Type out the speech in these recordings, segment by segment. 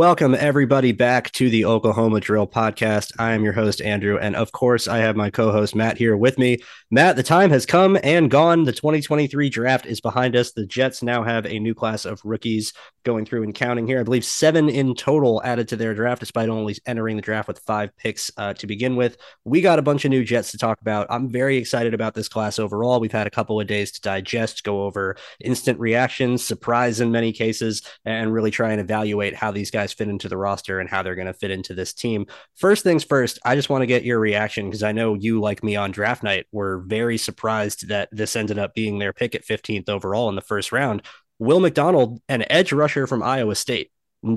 Welcome, everybody, back to the Oklahoma Drill Podcast. I am your host, Andrew. And of course, I have my co host, Matt, here with me. Matt, the time has come and gone. The 2023 draft is behind us. The Jets now have a new class of rookies going through and counting here. I believe seven in total added to their draft, despite only entering the draft with five picks uh, to begin with. We got a bunch of new Jets to talk about. I'm very excited about this class overall. We've had a couple of days to digest, go over instant reactions, surprise in many cases, and really try and evaluate how these guys fit into the roster and how they're going to fit into this team. First things first, I just want to get your reaction because I know you, like me on draft night, were very surprised that this ended up being their pick at 15th overall in the first round. Will McDonald, an edge rusher from Iowa State.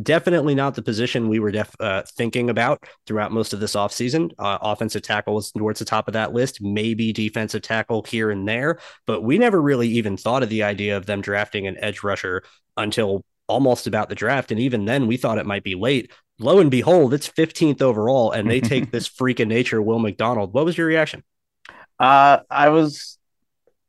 Definitely not the position we were def- uh, thinking about throughout most of this offseason. Uh, offensive tackle was towards the top of that list, maybe defensive tackle here and there, but we never really even thought of the idea of them drafting an edge rusher until almost about the draft. And even then, we thought it might be late. Lo and behold, it's 15th overall, and they take this freak of nature, Will McDonald. What was your reaction? Uh, I was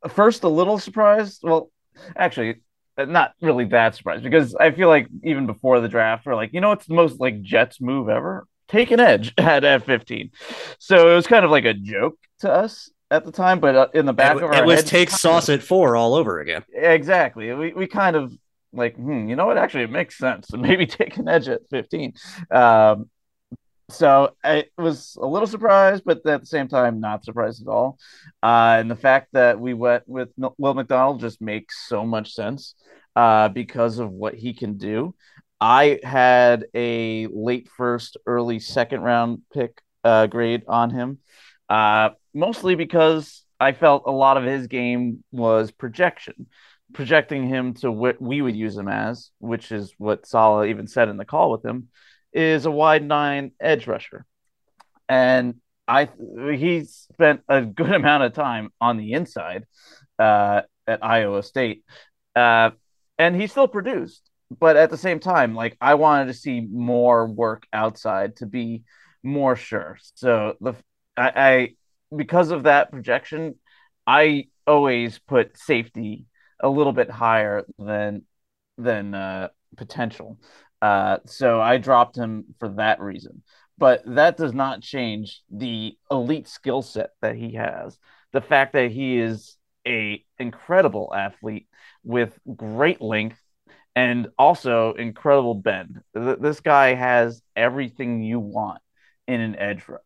first a little surprised. Well, actually, not really that surprised because I feel like even before the draft, we're like, you know, what's the most like Jets move ever? Take an edge at at 15. So it was kind of like a joke to us at the time, but uh, in the back it, of our it was head, take sauce at four all over again. Exactly. We we kind of like, hmm, you know what? Actually, it makes sense to maybe take an edge at 15. Um, so I was a little surprised, but at the same time, not surprised at all. Uh, and the fact that we went with Will McDonald just makes so much sense uh, because of what he can do. I had a late first, early second round pick uh, grade on him, uh, mostly because I felt a lot of his game was projection projecting him to what we would use him as, which is what Saleh even said in the call with him, is a wide nine edge rusher. And I he spent a good amount of time on the inside uh, at Iowa State, uh, and he still produced. But at the same time, like I wanted to see more work outside to be more sure. So the I, I because of that projection, I always put safety a little bit higher than than uh, potential. Uh, so I dropped him for that reason. But that does not change the elite skill set that he has. The fact that he is a incredible athlete with great length and also incredible bend. This guy has everything you want in an edge rush,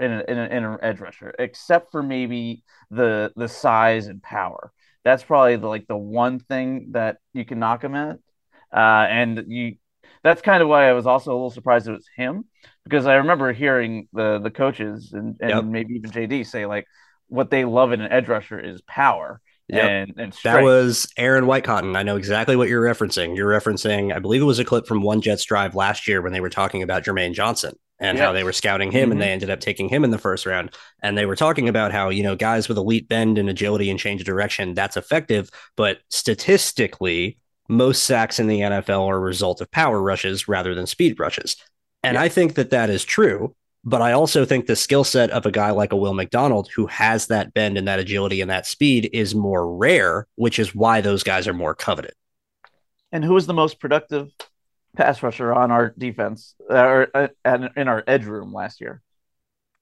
in, a, in, in an edge rusher, except for maybe the the size and power that's probably the, like the one thing that you can knock him at. Uh, and you, that's kind of why I was also a little surprised it was him because I remember hearing the the coaches and, and yep. maybe even JD say like what they love in an edge rusher is power. Yep. And, and that was Aaron Whitecotton. I know exactly what you're referencing. You're referencing, I believe it was a clip from One Jets Drive last year when they were talking about Jermaine Johnson and how they were scouting him mm-hmm. and they ended up taking him in the first round. And they were talking about how, you know, guys with elite bend and agility and change of direction, that's effective. But statistically, most sacks in the NFL are a result of power rushes rather than speed rushes. And I think that that is true. But I also think the skill set of a guy like a Will McDonald who has that bend and that agility and that speed is more rare, which is why those guys are more coveted. And who is the most productive pass rusher on our defense uh, or uh, in our edge room last year.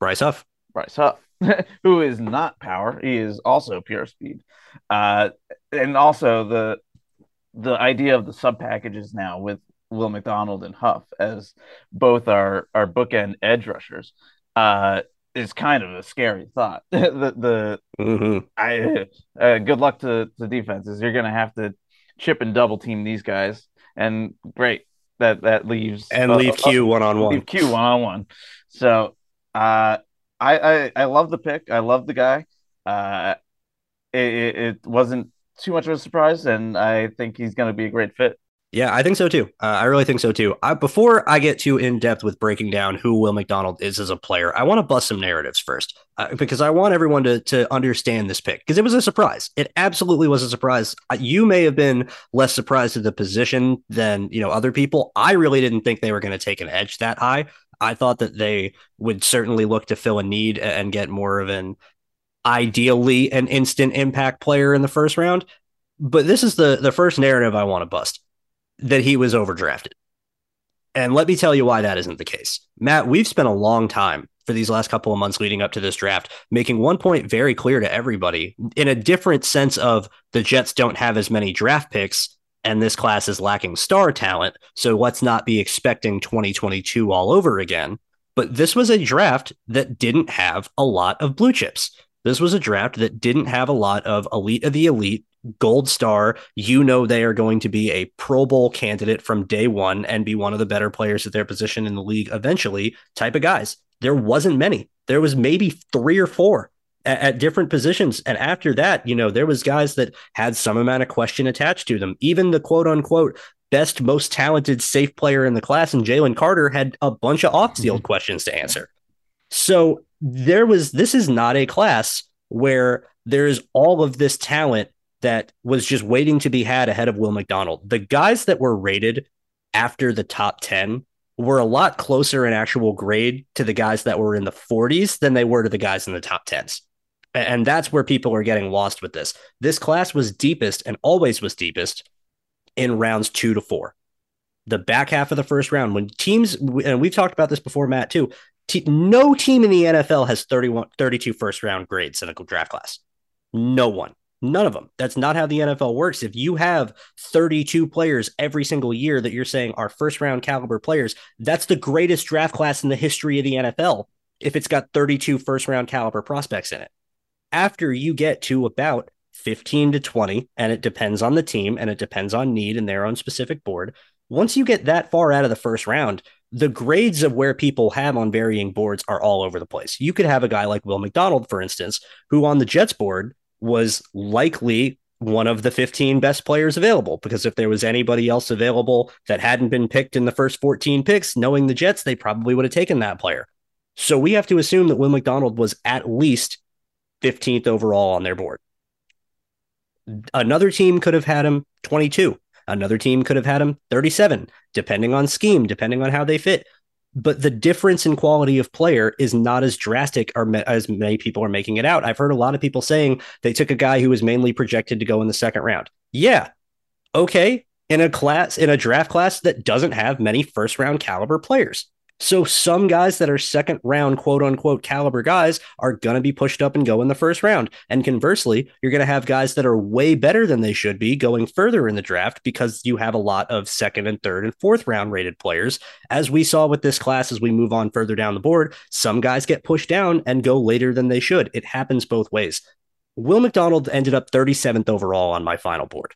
Bryce Huff. Bryce Huff, who is not power, he is also pure speed. Uh, and also the the idea of the sub packages now with Will McDonald and Huff as both our our bookend edge rushers uh, is kind of a scary thought. the the mm-hmm. I uh, good luck to the defenses. You're going to have to chip and double team these guys, and great that that leaves and uh, leave Q one on one. Leave Q one on one. So uh, I, I I love the pick. I love the guy. Uh, it, it wasn't too much of a surprise, and I think he's going to be a great fit. Yeah, I think so too. Uh, I really think so too. I, before I get too in depth with breaking down who Will McDonald is as a player, I want to bust some narratives first uh, because I want everyone to to understand this pick because it was a surprise. It absolutely was a surprise. You may have been less surprised at the position than you know other people. I really didn't think they were going to take an edge that high. I thought that they would certainly look to fill a need and get more of an ideally an instant impact player in the first round. But this is the the first narrative I want to bust that he was overdrafted. And let me tell you why that isn't the case. Matt, we've spent a long time for these last couple of months leading up to this draft, making one point very clear to everybody in a different sense of the Jets don't have as many draft picks and this class is lacking star talent. So let's not be expecting 2022 all over again. But this was a draft that didn't have a lot of blue chips. This was a draft that didn't have a lot of elite of the elite, gold star. You know, they are going to be a Pro Bowl candidate from day one and be one of the better players at their position in the league eventually type of guys. There wasn't many. There was maybe three or four at, at different positions. And after that, you know, there was guys that had some amount of question attached to them. Even the quote unquote best, most talented safe player in the class, and Jalen Carter had a bunch of off-field mm-hmm. questions to answer. So there was this is not a class where there's all of this talent that was just waiting to be had ahead of Will McDonald. The guys that were rated after the top 10 were a lot closer in actual grade to the guys that were in the 40s than they were to the guys in the top 10s. And that's where people are getting lost with this. This class was deepest and always was deepest in rounds two to four. The back half of the first round, when teams, and we've talked about this before, Matt, too. no team in the NFL has 31, 32 first round grades in a draft class. No one. None of them. That's not how the NFL works. If you have 32 players every single year that you're saying are first round caliber players, that's the greatest draft class in the history of the NFL if it's got 32 first round caliber prospects in it after you get to about 15 to 20, and it depends on the team and it depends on need and their own specific board. Once you get that far out of the first round, the grades of where people have on varying boards are all over the place. You could have a guy like Will McDonald, for instance, who on the Jets board was likely one of the 15 best players available because if there was anybody else available that hadn't been picked in the first 14 picks, knowing the Jets, they probably would have taken that player. So we have to assume that Will McDonald was at least 15th overall on their board. Another team could have had him 22. Another team could have had him 37, depending on scheme, depending on how they fit. But the difference in quality of player is not as drastic as many people are making it out. I've heard a lot of people saying they took a guy who was mainly projected to go in the second round. Yeah. Okay. In a class, in a draft class that doesn't have many first round caliber players. So some guys that are second round, quote unquote, caliber guys are going to be pushed up and go in the first round. And conversely, you're going to have guys that are way better than they should be going further in the draft because you have a lot of second and third and fourth round rated players. As we saw with this class, as we move on further down the board, some guys get pushed down and go later than they should. It happens both ways. Will McDonald ended up 37th overall on my final board,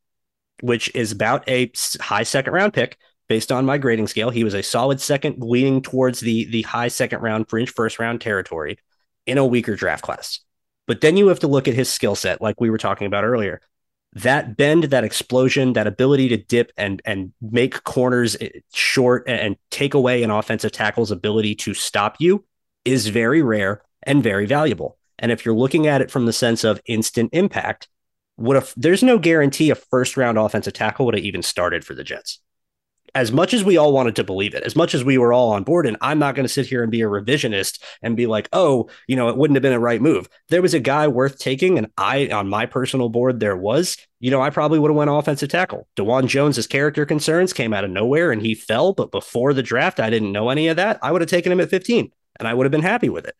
which is about a high second round pick based on my grading scale. He was a solid second, leaning towards the the high second round, fringe first round territory in a weaker draft class. But then you have to look at his skill set, like we were talking about earlier. That bend, that explosion, that ability to dip and and make corners eh, short and, take away an offensive tackle's ability to stop you is very rare and very valuable. And if you're looking at it from the sense of instant impact, would a, there's no guarantee a first round offensive tackle would have even started for the Jets as much as we all wanted to believe it, as much as we were all on board, and I'm not going to sit here and be a revisionist and be like, oh, you know, it wouldn't have been a right move. There was a guy worth taking, and I, on my personal board, there was, you know, I probably would have went offensive tackle. Dawand Jones's character concerns came out of nowhere and he fell, but before the draft, I didn't know any of that. I would have taken him at 15 and I would have been happy with it.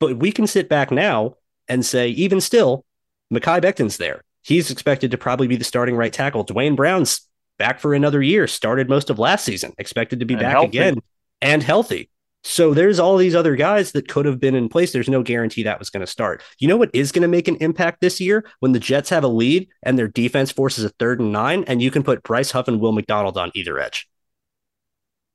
But we can sit back now and say, even still, Mekhi Becton's there. He's expected to probably be the starting right tackle. Duane Brown's back for another year, started most of last season, expected to be and back healthy. again and healthy. So there's all these other guys that could have been in place. There's no guarantee that was going to start. You know what is going to make an impact this year when the Jets have a lead and their defense forces a third and nine, and you can put Bryce Huff and Will McDonald on either edge.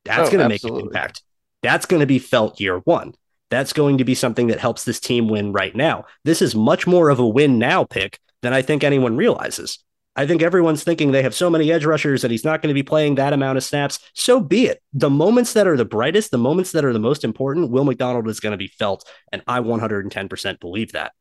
That's oh, going to make an impact. That's going to be felt year one. That's going to be something that helps this team win right now. This is much more of a win now pick than I think anyone realizes. I think everyone's thinking they have so many edge rushers that he's not going to be playing that amount of snaps. So be it. The moments that are the brightest, the moments that are the most important, Will McDonald is going to be felt. And I 110% believe that.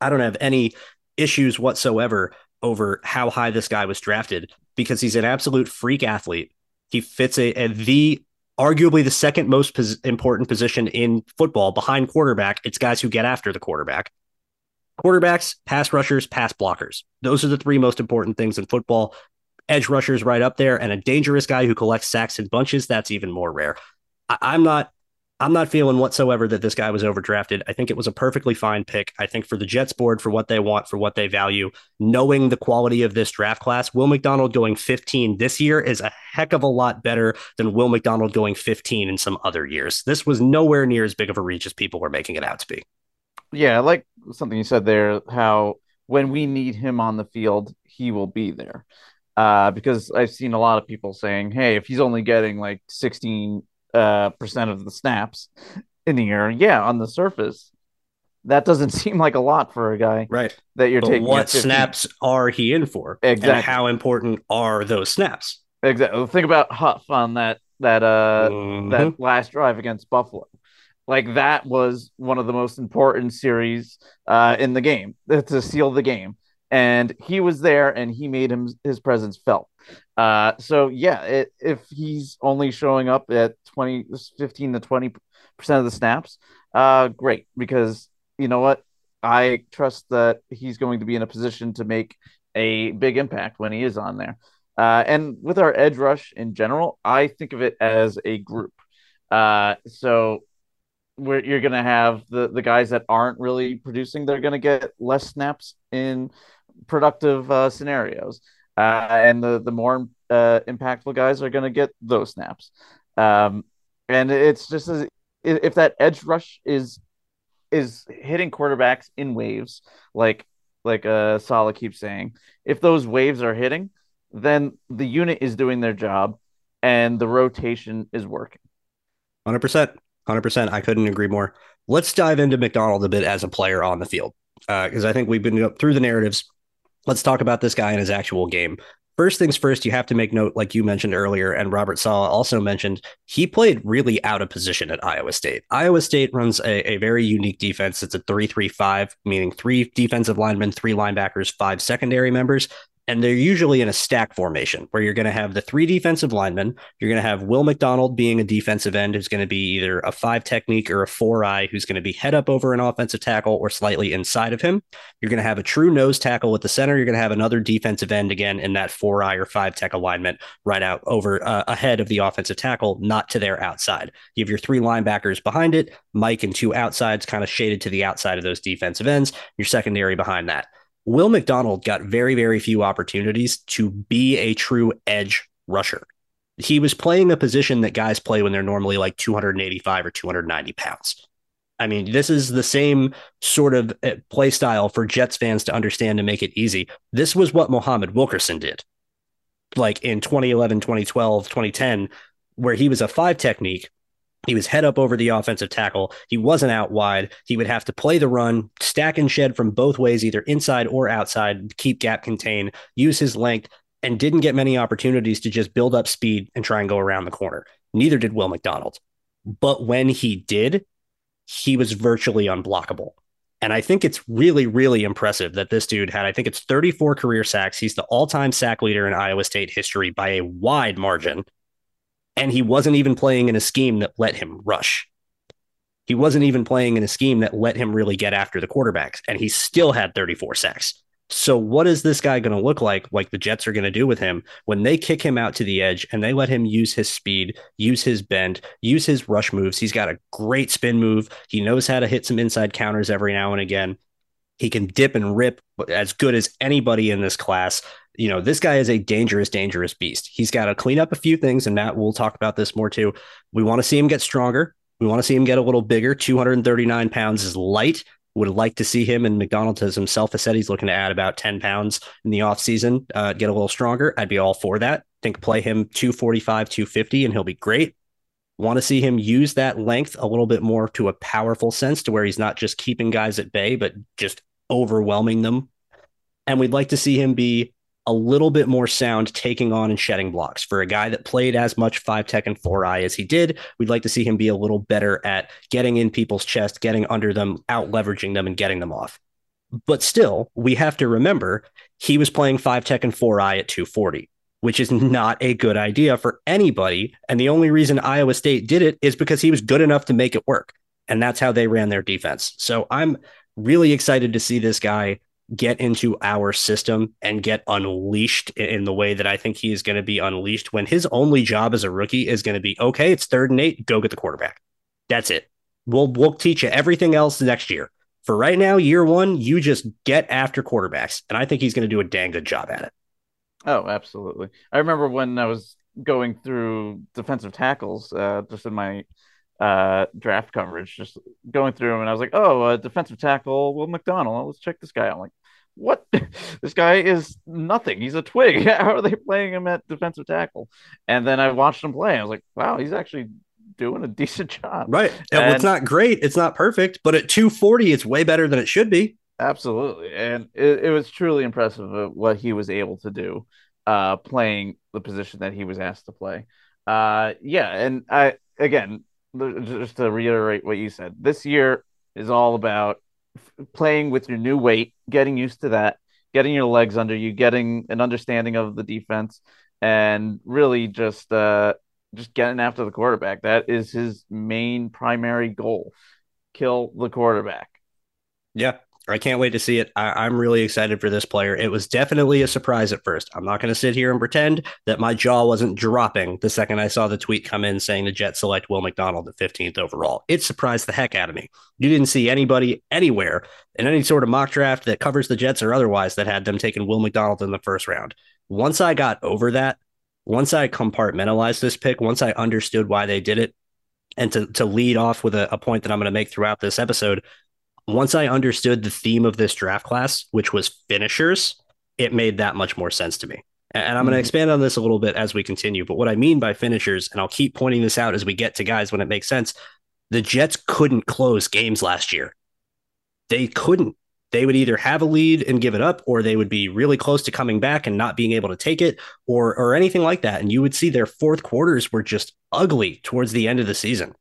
I don't have any issues whatsoever over how high this guy was drafted because he's an absolute freak athlete. He fits a, a the arguably the second most pos- important position in football behind quarterback. It's guys who get after the quarterback quarterbacks, pass rushers, pass blockers. Those are the three most important things in football. edge rushers right up there, and a dangerous guy who collects sacks in bunches. That's even more rare. I- I'm not I'm not feeling whatsoever that this guy was overdrafted. I think it was a perfectly fine pick. I think for the Jets board, for what they want, for what they value, knowing the quality of this draft class, Will McDonald going 15 this year is a heck of a lot better than Will McDonald going 15 in some other years. This was nowhere near as big of a reach as people were making it out to be. Yeah, I like something you said there, how when we need him on the field, he will be there. Uh, because I've seen a lot of people saying, hey, if he's only getting like 16 uh, percent of the snaps in the air, Yeah, on the surface, that doesn't seem like a lot for a guy, right? That you're but taking. What snaps are he in for? Exactly. And how important are those snaps? Exactly. Think about Huff on that that uh mm-hmm. that last drive against Buffalo. Like that was one of the most important series uh, in the game to seal the game, and he was there and he made him his presence felt. Uh, so yeah, it, if he's only showing up at 20, 15 to 20 percent of the snaps, uh, great, because you know what? I trust that he's going to be in a position to make a big impact when he is on there. Uh, and with our edge rush in general, I think of it as a group. Uh, so where you're going to have the, the guys that aren't really producing, they're going to get less snaps in productive uh, scenarios uh, and the the more uh, impactful guys are going to get those snaps. Um, and it's just as, if that edge rush is is hitting quarterbacks in waves, like like uh, Saleh keeps saying, if those waves are hitting, then the unit is doing their job, and the rotation is working. Hundred percent, hundred percent. I couldn't agree more. Let's dive into McDonald a bit as a player on the field, because uh, I think we've been through the narratives let's talk about this guy in his actual game. First things first, you have to make note, like you mentioned earlier, and Robert Saleh also mentioned, he played really out of position at Iowa State. Iowa State runs a, a very unique defense. It's a 3 3 5, meaning three defensive linemen, three linebackers, five secondary members and they're usually in a stack formation where you're going to have the three defensive linemen. You're going to have Will McDonald being a defensive end who's going to be either a five technique or a four eye who's going to be head up over an offensive tackle or slightly inside of him. You're going to have a true nose tackle at the center. You're going to have another defensive end again in that four eye or five tech alignment right out over uh, ahead of the offensive tackle, not to their outside. You have your three linebackers behind it, Mike and two outsides kind of shaded to the outside of those defensive ends, your secondary behind that. Will McDonald got very, very few opportunities to be a true edge rusher. He was playing a position that guys play when they're normally like 285 or 290 pounds. I mean, this is the same sort of uh, play style for Jets fans to understand to make it easy. This was what Muhammad Wilkerson did, like in 2011, 2012, 2010, where he was a five technique he was head up over the offensive tackle. He wasn't out wide. He would have to play the run, stack and shed from both ways, either inside or outside, keep gap contain, use his length, and didn't get many opportunities to just build up speed and try and go around the corner. Neither did Will McDonald. But when he did, he was virtually unblockable. And I think it's really, really impressive that this dude had, I think it's 34 career sacks. He's the all time sack leader in Iowa State history by a wide margin and he wasn't even playing in a scheme that let him rush. He wasn't even playing in a scheme that let him really get after the quarterbacks, and he still had 34 sacks. So, what is this guy going to look like? Like the Jets are going to do with him when they kick him out to the edge and they let him use his speed, use his bend, use his rush moves. He's got a great spin move. He knows how to hit some inside counters every now and again. He can dip and rip as good as anybody in this class you know, this guy is a dangerous, dangerous beast. He's got to clean up a few things, and Matt, we'll talk about this more too. We want to see him get stronger. We want to see him get a little bigger. 239 pounds is light. Would like to see him, and McDonald has himself has said he's looking to add about 10 pounds in the offseason, uh, get a little stronger. I'd be all for that. think play him 245, 250, and he'll be great. Want to see him use that length a little bit more to a powerful sense to where he's not just keeping guys at bay, but just overwhelming them. And we'd like to see him be a little bit more sound taking on and shedding blocks. For a guy that played as much five tech and four eye as he did, we'd like to see him be a little better at getting in people's chest, getting under them, out leveraging them, and getting them off. But still, we have to remember he was playing five tech and four eye at 240, which is not a good idea for anybody. And the only reason Iowa State did it is because he was good enough to make it work. And that's how they ran their defense. So I'm really excited to see this guy get into our system and get unleashed in the way that I think he is going to be unleashed when his only job as a rookie is going to be okay, it's third and eight, go get the quarterback. That's it. We'll we'll teach you everything else next year. For right now, year one, you just get after quarterbacks, and I think he's going to do a dang good job at it. Oh, absolutely. I remember when I was going through defensive tackles, uh, just in my uh, draft coverage, just going through them, and I was like, "Oh, defensive tackle, Will McDonald. Let's check this guy." I'm like, "What? this guy is nothing. He's a twig. How are they playing him at defensive tackle?" And then I watched him play. I was like, "Wow, he's actually doing a decent job." Right. And, and it's not great. It's not perfect, but at 240, it's way better than it should be. Absolutely, and it, it was truly impressive what he was able to do, uh, playing the position that he was asked to play. Uh, yeah, and I again just to reiterate what you said, this year is all about playing with your new weight, getting used to that, getting your legs under you, getting an understanding of the defense, and really just uh, just getting after the quarterback. That is his main primary goal: kill the quarterback. Yeah, I can't wait to see it. I, am really excited for this player. It was definitely a surprise at first. I'm not going to sit here and pretend that my jaw wasn't dropping the second I saw the tweet come in saying the Jets select Will McDonald at 15th overall. It surprised the heck out of me. You didn't see anybody anywhere in any sort of mock draft that covers the Jets or otherwise that had them taking Will McDonald in the first round. Once I got over that, once I compartmentalized this pick, once I understood why they did it, and to, to lead off with a, a point that I'm going to make throughout this episode, once I understood the theme of this draft class, which was finishers, it made that much more sense to me. And I'm going to mm-hmm. expand on this a little bit as we continue. But what I mean by finishers, and I'll keep pointing this out as we get to guys when it makes sense, the Jets couldn't close games last year. They couldn't. They would either have a lead and give it up, or they would be really close to coming back and not being able to take it, or or anything like that. And you would see their fourth quarters were just ugly towards the end of the season.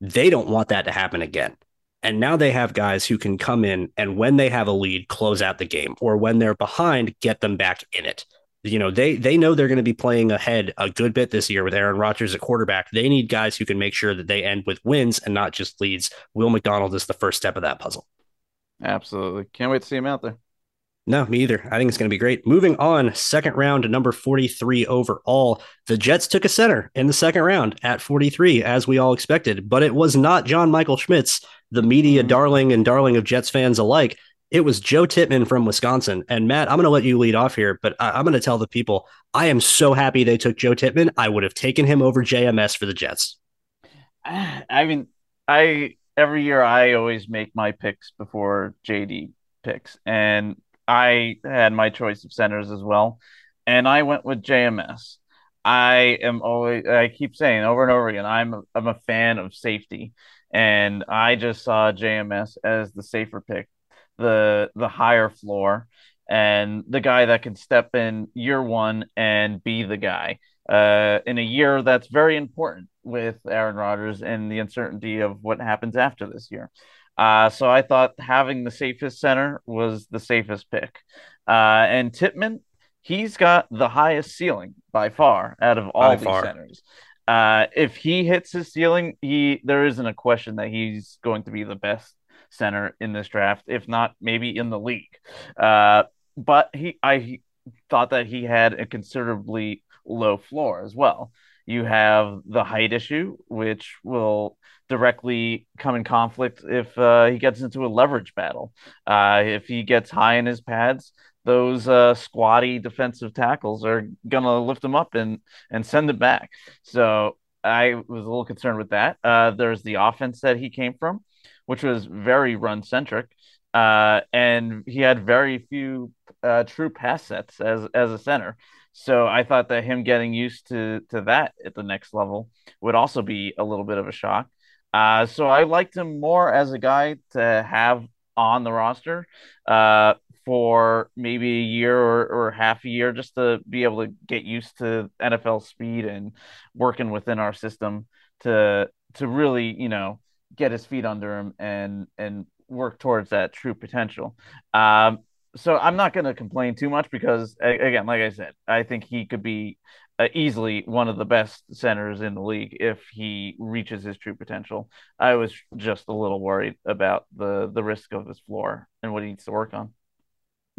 They don't want that to happen again. And now they have guys who can come in and when they have a lead, close out the game, or when they're behind, get them back in it. You know, they they know they're going to be playing ahead a good bit this year with Aaron Rodgers at quarterback. They need guys who can make sure that they end with wins and not just leads. Will McDonald is the first step of that puzzle. Absolutely. Can't wait to see him out there. No, me either. I think it's going to be great. Moving on, second round, number 43 overall. The Jets took a center in the second round at 43, as we all expected, but it was not John Michael Schmitz, the media mm-hmm. darling and darling of Jets fans alike. It was Joe Tippmann from Wisconsin. And Matt, I'm going to let you lead off here, but I- am going to tell the people I am so happy they took Joe Tippmann. I would have taken him over JMS for the Jets. I mean, I every year I always make my picks before JD picks, and I had my choice of centers as well, and I went with JMS. I am always I keep saying over and over again I'm a, I'm a fan of safety, and I just saw JMS as the safer pick, the the higher floor, and the guy that can step in year one and be the guy uh, in a year that's very important with Aaron Rodgers and the uncertainty of what happens after this year. Uh, so I thought having the safest center was the safest pick. Uh, and Tippmann, he's got the highest ceiling by far out of all by these far. centers. Uh, if he hits his ceiling, he there isn't a question that he's going to be the best center in this draft, if not maybe in the league. Uh, but he, I thought that he had a considerably low floor as well. You have the height issue, which will directly come in conflict if uh, he gets into a leverage battle. Uh, if he gets high in his pads, those uh, squatty defensive tackles are gonna lift him up and and send it back. So I was a little concerned with that. Uh, there's the offense that he came from, which was very run centric, uh, and he had very few uh, true pass sets as as a center. So I thought that him getting used to to that at the next level would also be a little bit of a shock. Uh, so I liked him more as a guy to have on the roster uh, for maybe a year or, or half a year just to be able to get used to NFL speed and working within our system to to really you know get his feet under him and and work towards that true potential. Um, so I'm not going to complain too much because again, like I said, I think he could be uh, easily one of the best centers in the league if he reaches his true potential. I was just a little worried about the the risk of his floor and what he needs to work on.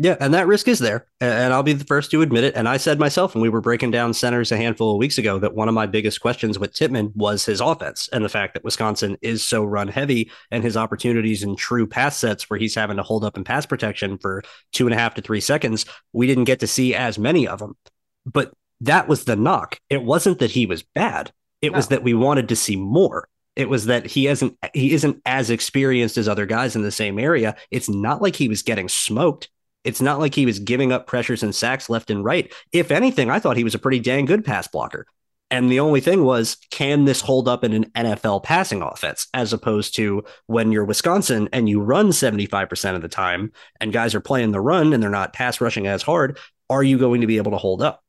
Yeah, and that risk is there. And I'll be the first to admit it. And I said myself when we were breaking down centers a handful of weeks ago that one of my biggest questions with Tippmann was his offense and the fact that Wisconsin is so run heavy and his opportunities in true pass sets where he's having to hold up in pass protection for two and a half to three seconds. We didn't get to see as many of them. But that was the knock. It wasn't that he was bad. It no. was that we wanted to see more. It was that he isn't he isn't as experienced as other guys in the same area. It's not like he was getting smoked it's not like he was giving up pressures and sacks left and right. If anything, I thought he was a pretty dang good pass blocker. And the only thing was, can this hold up in an NFL passing offense as opposed to when you're Wisconsin and you run 75% of the time and guys are playing the run and they're not pass rushing as hard? Are you going to be able to hold up?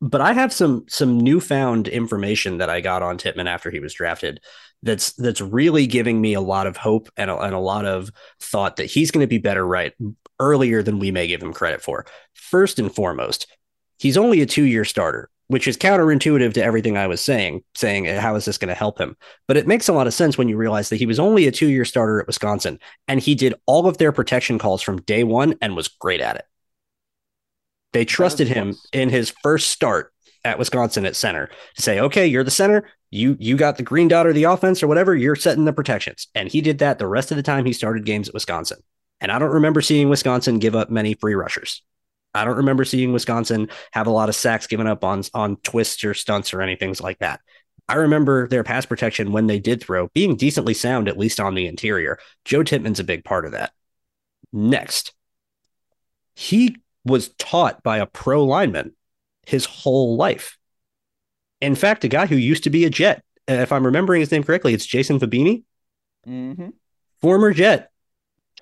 But I have some some newfound information that I got on Tippmann after he was drafted that's that's really giving me a lot of hope and a, and a lot of thought that he's going to be better right earlier than we may give him credit for. First and foremost, he's only a two year starter, which is counterintuitive to everything I was saying, saying, uh, how is this going to help him? But it makes a lot of sense when you realize that he was only a two year starter at Wisconsin and he did all of their protection calls from day one and was great at it. They trusted him in his first start at Wisconsin at center to say, okay, you're the center. You you got the green dot or the offense or whatever. You're setting the protections, and he did that the rest of the time he started games at Wisconsin. And I don't remember seeing Wisconsin give up many free rushers. I don't remember seeing Wisconsin have a lot of sacks given up on on twists or stunts or anything like that. I remember their pass protection when they did throw being decently sound, at least on the interior. Joe Tippmann's a big part of that. Next, he was taught by a pro lineman his whole life. In fact, a guy who used to be a Jet, if I'm remembering his name correctly, it's Jason Fabini, mm-hmm. former Jet,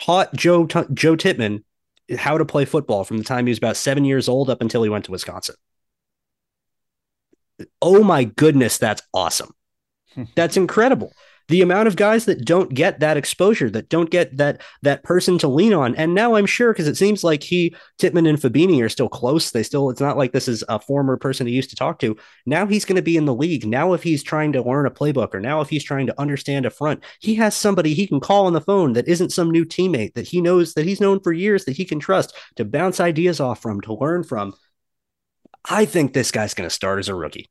taught Joe Joe Tippmann how to play football from the time he was about seven years old up until he went to Wisconsin. Oh my goodness, that's awesome. that's incredible the amount of guys that don't get that exposure, that don't get that that person to lean on. And now I'm sure because it seems like he, Tippmann and Fabini are still close. They still, it's not like this is a former person he used to talk to. Now he's going to be in the league. Now, if he's trying to learn a playbook or now if he's trying to understand a front, he has somebody he can call on the phone that isn't some new teammate that he knows that he's known for years that he can trust to bounce ideas off from, to learn from. I think this guy's going to start as a rookie.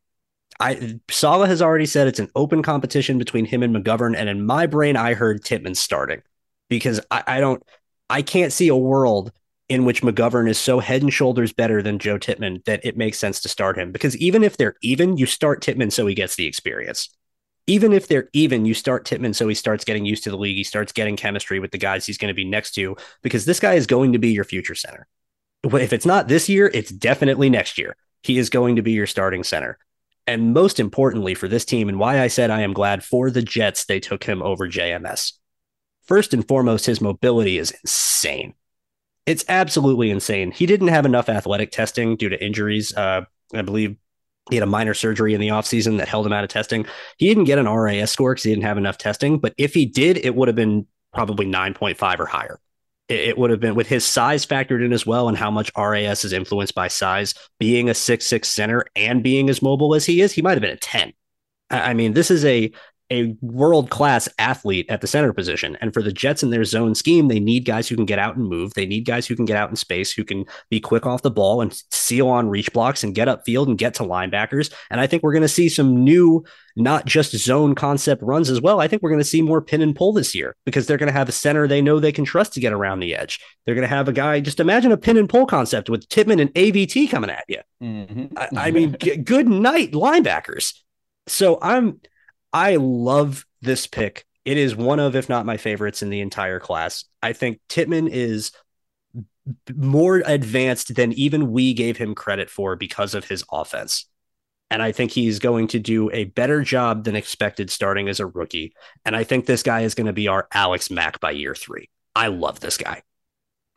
I Saleh has already said it's an open competition between him and McGovern, and in my brain, I heard Tippmann starting because I, I don't, I can't see a world in which McGovern is so head and shoulders better than Joe Tippmann that it makes sense to start him. Because even if they're even, you start Tippmann so he gets the experience. Even if they're even, you start Tippmann so he starts getting used to the league. He starts getting chemistry with the guys he's going to be next to because this guy is going to be your future center. If it's not this year, it's definitely next year. He is going to be your starting center. And most importantly for this team, and why I said I am glad for the Jets they took him over JMS. First and foremost, his mobility is insane. It's absolutely insane. He didn't have enough athletic testing due to injuries. Uh, I believe he had a minor surgery in the offseason that held him out of testing. He didn't get an RAS score because he didn't have enough testing. But if he did, it would have been probably 9.5 or higher it would have been with his size factored in as well and how much RAS is influenced by size, being a six six center and being as mobile as he is, he might have been a 10. I mean, this is a a world class athlete at the center position. And for the Jets in their zone scheme, they need guys who can get out and move. They need guys who can get out in space, who can be quick off the ball and seal on reach blocks and get upfield and get to linebackers. And I think we're going to see some new, not just zone concept runs as well. I think we're going to see more pin and pull this year because they're going to have a center they know they can trust to get around the edge. They're going to have a guy, just imagine a pin and pull concept with Tippmann and AVT coming at you. Mm-hmm. I, I mean, good night, linebackers. So I'm I love this pick. It is one of, if not my favorites in the entire class. I think Tippmann is more advanced than even we gave him credit for because of his offense. And I think he's going to do a better job than expected starting as a rookie. And I think this guy is going to be our Alex Mack by year three. I love this guy.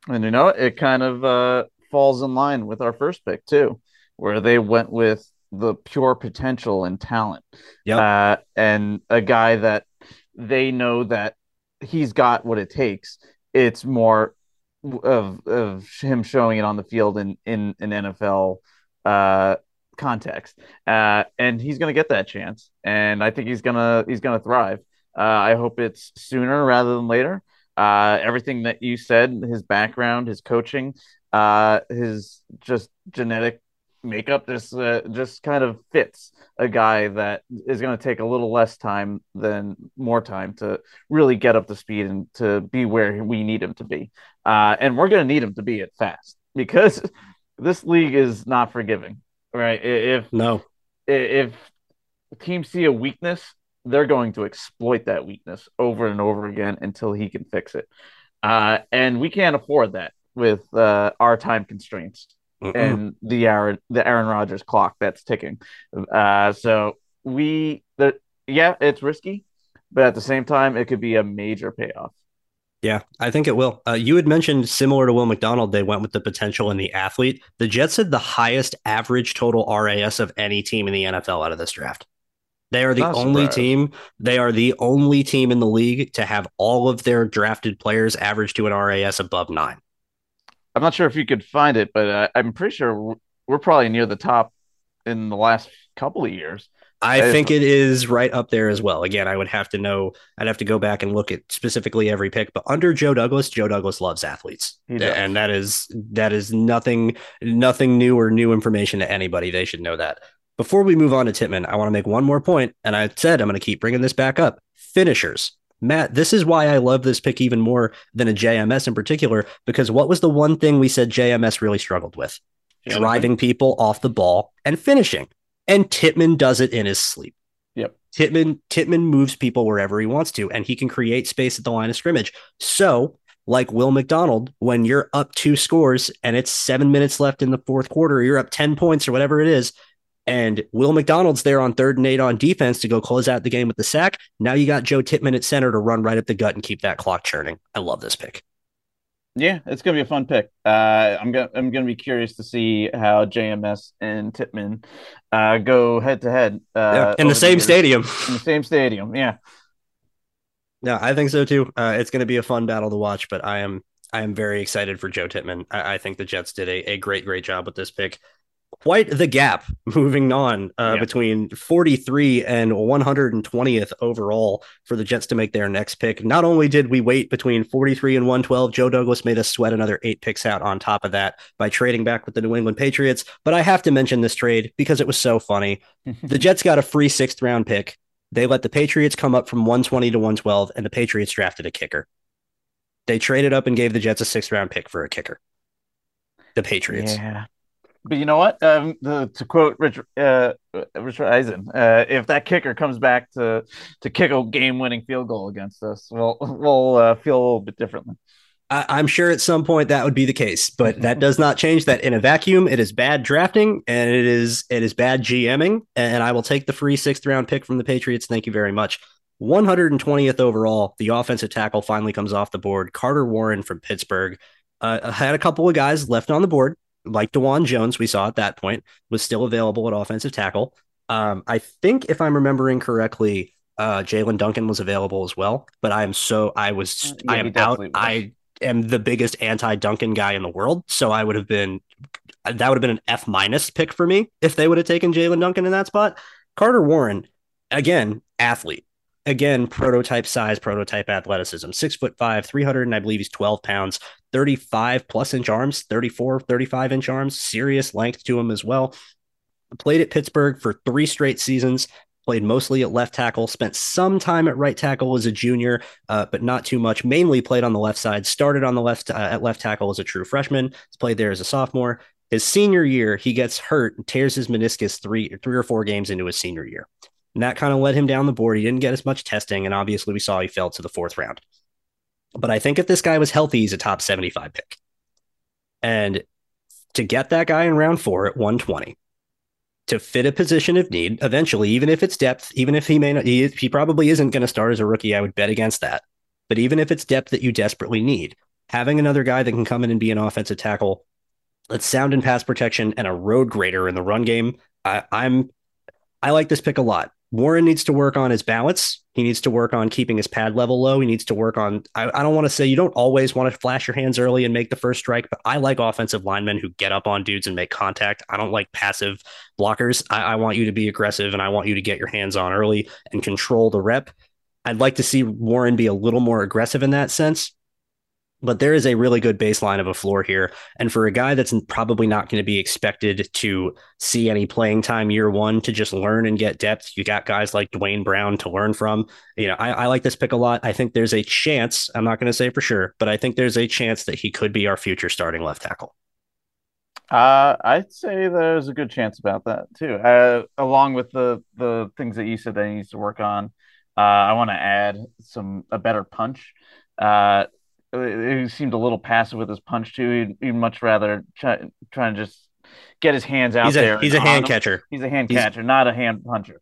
And you know, it kind of uh, falls in line with our first pick, too, where they went with the pure potential and talent. Yeah. Uh, and a guy that they know that he's got what it takes. It's more of of him showing it on the field in in an NFL uh, context. Uh, and he's going to get that chance. And I think he's gonna he's gonna thrive. Uh, I hope it's sooner rather than later. Uh, everything that you said, his background, his coaching, uh, his just genetic makeup, just uh, just kind of fits a guy that is going to take a little less time than more time to really get up to speed and to be where we need him to be. Uh, and we're going to need him to be it fast because this league is not forgiving, right? If no, if teams see a weakness, they're going to exploit that weakness over and over again until he can fix it. Uh, and we can't afford that with uh, our time constraints Mm-mm. and the Aaron the Aaron Rodgers clock that's ticking. Uh, so we, the, yeah, it's risky, but at the same time, it could be a major payoff. Yeah, I think it will. Uh, you had mentioned similar to Will McDonald, they went with the potential and the athlete. The Jets had the highest average total RAS of any team in the NFL out of this draft. They are the Not only surprised. team. They are the only team in the league to have all of their drafted players average to an RAS above nine. I'm not sure if you could find it, but uh, I'm pretty sure we're probably near the top in the last couple of years. I think it is right up there as well. Again, I would have to know. I'd have to go back and look at specifically every pick. But under Joe Douglas, Joe Douglas loves athletes, and that is that is nothing nothing new or new information to anybody. They should know that. Before we move on to Tippmann, I want to make one more point, and I said I'm going to keep bringing this back up. Finishers. Matt, this is why I love this pick even more than a JMS in particular, because what was the one thing we said JMS really struggled with? Driving people off the ball and finishing. And Tippmann does it in his sleep. Yep. Tippmann Tippmann moves people wherever he wants to, and he can create space at the line of scrimmage. So, like Will McDonald, when you're up two scores and it's seven minutes left in the fourth quarter, you're up 10 points or whatever it is, and Will McDonald's there on third and eight on defense to go close out the game with the sack. Now you got Joe Tippmann at center to run right up the gut and keep that clock churning. I love this pick. Yeah, it's gonna be a fun pick. Uh, I'm gonna I'm gonna be curious to see how JMS and Tippmann uh, go head to head. in the same the stadium. In the same stadium, yeah. Yeah, I think so too. Uh, it's going to be a fun battle to watch, but I am I am very excited for Joe Tippmann. I, I think the Jets did a, a great great job with this pick quite the gap moving on uh, yeah. between 43 and 120th overall for the Jets to make their next pick. Not only did we wait between 43 and 112, Joe Douglas made us sweat another eight picks out on top of that by trading back with the New England Patriots. But I have to mention this trade because it was so funny. the Jets got a free sixth round pick. They let the Patriots come up from 120 to 112, and the Patriots drafted a kicker. They traded up and gave the Jets a sixth round pick for a kicker. The Patriots. Yeah but you know what? Um, the, to quote Richard, uh, Rich Eisen, uh, if that kicker comes back to to kick a game-winning field goal against us, we'll we'll uh, feel a little bit differently. I, am sure at some point that would be the case, but that does not change that in a vacuum. It is bad drafting and it is it is bad GMing. And I will take the free sixth round pick from the Patriots. Thank you very much. 120th overall, the offensive tackle finally comes off the board. Carter Warren from Pittsburgh uh, had a couple of guys left on the board like Dawand Jones, we saw at that point, was still available at offensive tackle. Um, I think if I'm remembering correctly, uh, Jaelyn Duncan was available as well. But I am so I was uh, yeah, I am out. Was. I am the biggest anti Duncan guy in the world. So I would have been that would have been an F minus pick for me if they would have taken Jaelyn Duncan in that spot. Carter Warren, again, athlete again, prototype size, prototype athleticism, six foot five, 300, and I believe he's 12 pounds, 35 plus inch arms, 34, 35 inch arms, serious length to him as well. Played at Pittsburgh for three straight seasons, played mostly at left tackle, spent some time at right tackle as a junior, uh, but not too much. Mainly played on the left side, started on the left uh, at left tackle as a true freshman, played there as a sophomore. His senior year, he gets hurt and tears his meniscus three, three or four games into his senior year. And that kind of led him down the board. He didn't get as much testing. And obviously, we saw he fell to the fourth round. But I think if this guy was healthy, he's a top 75 pick. And to get that guy in round four at 120, to fit a position of need eventually, even if it's depth, even if he may not, he, he probably isn't going to start as a rookie. I would bet against that. But even if it's depth that you desperately need, having another guy that can come in and be an offensive tackle that's sound in pass protection and a road grader in the run game, I, I'm I like this pick a lot. Warren needs to work on his balance. He needs to work on keeping his pad level low. He needs to work on. I, I don't want to say you don't always want to flash your hands early and make the first strike, but I like offensive linemen who get up on dudes and make contact. I don't like passive blockers. I, I want you to be aggressive and I want you to get your hands on early and control the rep. I'd like to see Warren be a little more aggressive in that sense. But there is a really good baseline of a floor here. And for a guy that's probably not going to be expected to see any playing time year one to just learn and get depth, you got guys like Duane Brown to learn from. You know, I, I like this pick a lot. I think there's a chance, I'm not going to say for sure, but I think there's a chance that he could be our future starting left tackle. Uh, I'd say there's a good chance about that too. Uh, along with the the things that you said that he needs to work on, uh, I want to add some a better punch. Uh, he seemed a little passive with his punch too. He'd, he'd much rather try, try and just get his hands out he's a, there. He's a hand him. catcher. He's a hand he's... catcher, not a hand puncher.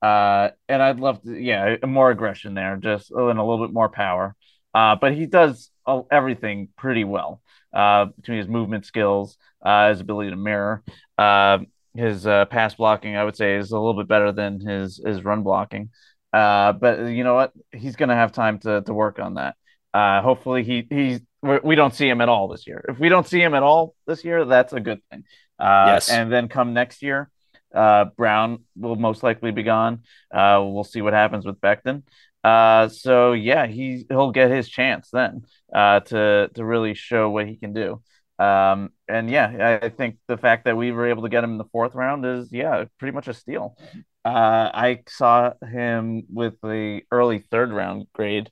Uh, and I'd love to, yeah, more aggression there, just oh, and a little bit more power. Uh, but he does everything pretty well uh, between his movement skills, uh, his ability to mirror, uh, his uh, pass blocking. I would say is a little bit better than his his run blocking. Uh, but you know what? He's going to have time to to work on that. Uh, hopefully he he's we don't see him at all this year. If we don't see him at all this year, that's a good thing. Uh, yes. And then come next year, uh, Brown will most likely be gone. Uh, we'll see what happens with Becton. Uh, so yeah, he he'll get his chance then uh, to to really show what he can do. Um, and yeah, I think the fact that we were able to get him in the fourth round is yeah, pretty much a steal. Uh, I saw him with the early third round grade.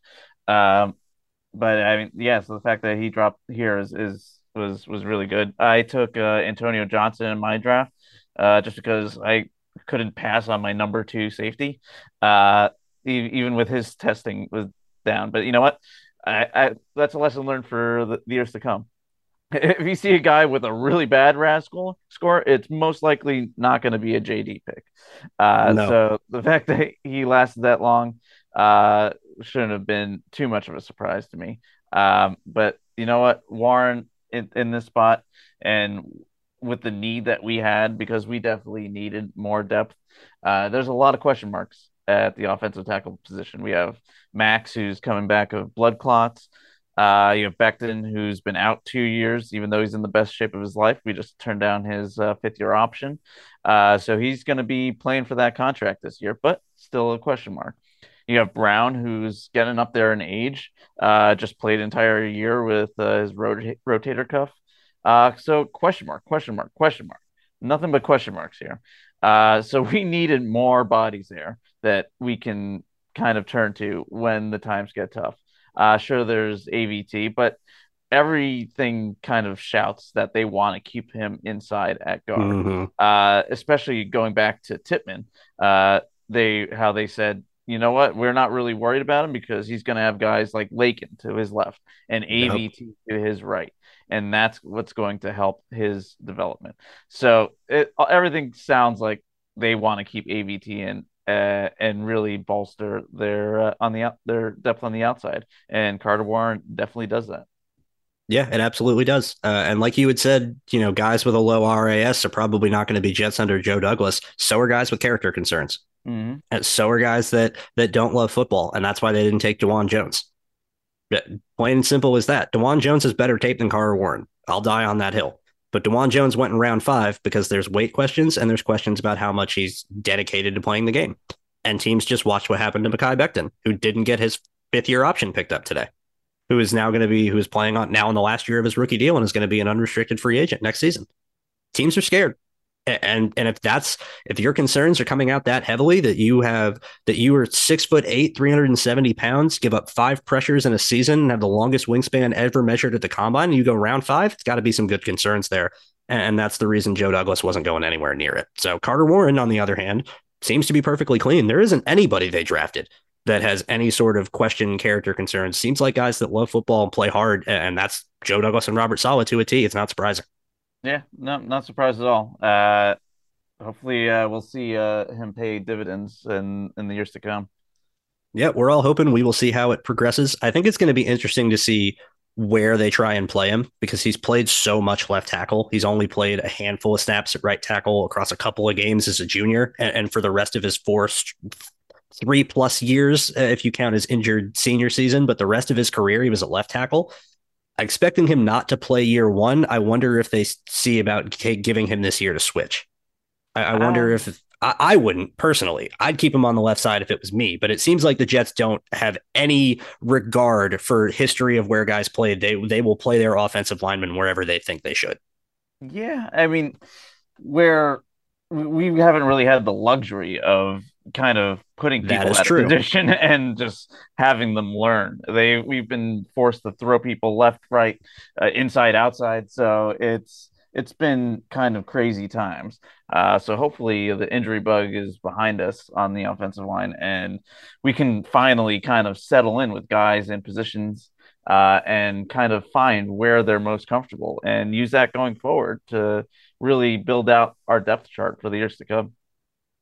Um, but I mean, yeah, so the fact that he dropped here is, is was was really good. I took uh, Antonio Johnson in my draft uh, just because I couldn't pass on my number two safety, uh, even with his testing was down. But you know what? I, I that's a lesson learned for the, the years to come. If you see a guy with a really bad rascal score, it's most likely not going to be a JD pick. Uh, no. So the fact that he lasted that long uh, shouldn't have been too much of a surprise to me. Um, but you know what, Warren in, in this spot and with the need that we had because we definitely needed more depth. Uh, there's a lot of question marks at the offensive tackle position. We have Max, who's coming back of blood clots. Uh, you have Becton, who's been out two years, even though he's in the best shape of his life. We just turned down his uh, fifth year option. Uh, so he's going to be playing for that contract this year, but still a question mark. You have Brown, who's getting up there in age, uh, just played entire year with uh, his rot- rotator cuff. Uh, so question mark, question mark, question mark. Nothing but question marks here. Uh, so we needed more bodies there that we can kind of turn to when the times get tough. Uh, sure, there's AVT, but everything kind of shouts that they want to keep him inside at guard. Mm-hmm. Uh, especially going back to Tippmann, uh, they how they said you know what? We're not really worried about him because he's going to have guys like Laken to his left and AVT to his right. And that's what's going to help his development. So it, everything sounds like they want to keep AVT in uh, and really bolster their uh, on the their depth on the outside. And Carter Warren definitely does that. Yeah, it absolutely does. Uh, and like you had said, you know, guys with a low RAS are probably not going to be Jets under Joe Douglas. So are guys with character concerns. Mm-hmm. So are guys that that don't love football, and that's why they didn't take Dawand Jones. Plain and simple as that. Dawand Jones has better tape than Carter Warren. I'll die on that hill. But Dawand Jones went in round five because there's weight questions and there's questions about how much he's dedicated to playing the game. And teams just watched what happened to Mekhi Becton, who didn't get his fifth year option picked up today, who is now going to be, who is playing on now in the last year of his rookie deal and is going to be an unrestricted free agent next season. Teams are scared and and if that's if your concerns are coming out that heavily that you have that you are six foot eight 370 pounds give up five pressures in a season and have the longest wingspan ever measured at the combine and you go round five it's got to be some good concerns there. And that's the reason joe douglas wasn't going anywhere near it. So carter warren on the other hand seems to be perfectly clean. There isn't anybody they drafted that has any sort of question character concerns. Seems like guys that love football and play hard and that's joe douglas and robert saleh to a t. It's not surprising yeah, no, not surprised at all. Uh, hopefully, uh, we'll see uh, him pay dividends in in the years to come. Yeah, we're all hoping we will see how it progresses. I think it's going to be interesting to see where they try and play him because he's played so much left tackle. He's only played a handful of snaps at right tackle across a couple of games as a junior, and, and for the rest of his four three plus years, uh, if you count his injured senior season, but the rest of his career he was a left tackle expecting him not to play year one. I wonder if they see about giving him this year to switch. I, I wonder um, if I, I wouldn't personally. I'd keep him on the left side if it was me, but it seems like the Jets don't have any regard for history of where guys played. They they will play their offensive linemen wherever they think they should. Yeah, I mean, where we haven't really had the luxury of kind of putting people out true. position and just having them learn. They we've been forced to throw people left, right, uh, inside, outside. So it's it's been kind of crazy times. Uh, so hopefully the injury bug is behind us on the offensive line, and we can finally kind of settle in with guys in positions uh, and kind of find where they're most comfortable and use that going forward to really build out our depth chart for the years to come.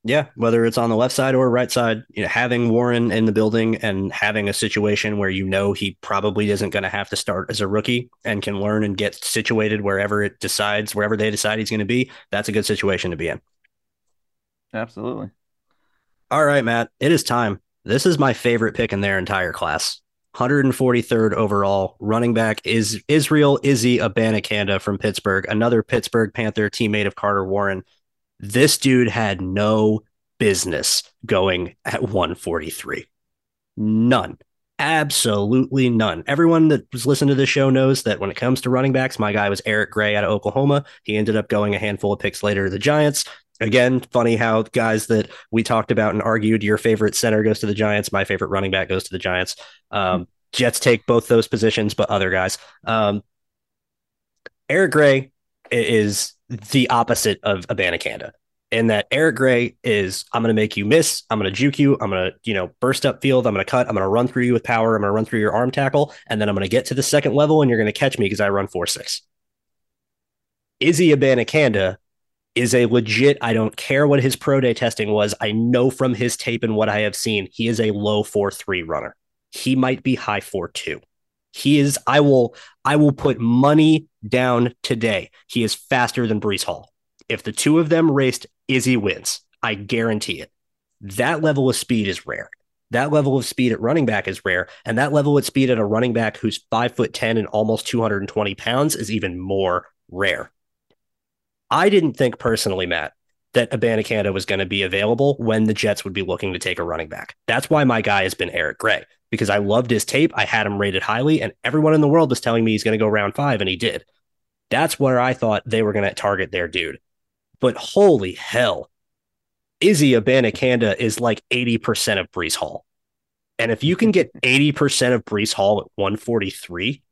Yeah, whether it's on the left side or right side, you know, having Warren in the building and having a situation where you know he probably isn't going to have to start as a rookie and can learn and get situated wherever it decides, wherever they decide he's going to be, that's a good situation to be in. Absolutely. All right, Matt, it is time. This is my favorite pick in their entire class. 143rd overall running back is Israel Izzy Abanikanda from Pittsburgh, another Pittsburgh Panther teammate of Carter Warren. This dude had no business going at 143. None. Absolutely none. Everyone that was listening to this show knows that when it comes to running backs, my guy was Eric Gray out of Oklahoma. He ended up going a handful of picks later to the Giants. Again, funny how guys that we talked about and argued your favorite center goes to the Giants, my favorite running back goes to the Giants. Um, Jets take both those positions, but other guys. Um, Eric Gray is the opposite of a Abanikanda in that Eric Gray is I'm going to make you miss, I'm going to juke you, I'm going to you know burst up field, I'm going to cut, I'm going to run through you with power, I'm going to run through your arm tackle, and then I'm going to get to the second level and you're going to catch me because I run four six. Izzy Abanikanda is a legit. I don't care what his pro day testing was. I know from his tape and what I have seen, he is a low four three runner. He might be high four two. He is. I will. I will put money down today. He is faster than Breece Hall. If the two of them raced, Izzy wins. I guarantee it. That level of speed is rare. That level of speed at running back is rare, and that level of speed at a running back who's five foot ten and almost two hundred and twenty pounds is even more rare. I didn't think personally, Matt, that Abanikanda was going to be available when the Jets would be looking to take a running back. That's why my guy has been Eric Gray because I loved his tape. I had him rated highly, and everyone in the world was telling me he's going to go round five, and he did. That's where I thought they were going to target their dude. But holy hell, Izzy Abanikanda is like 80% of Breece Hall. And if you can get 80% of Breece Hall at 143,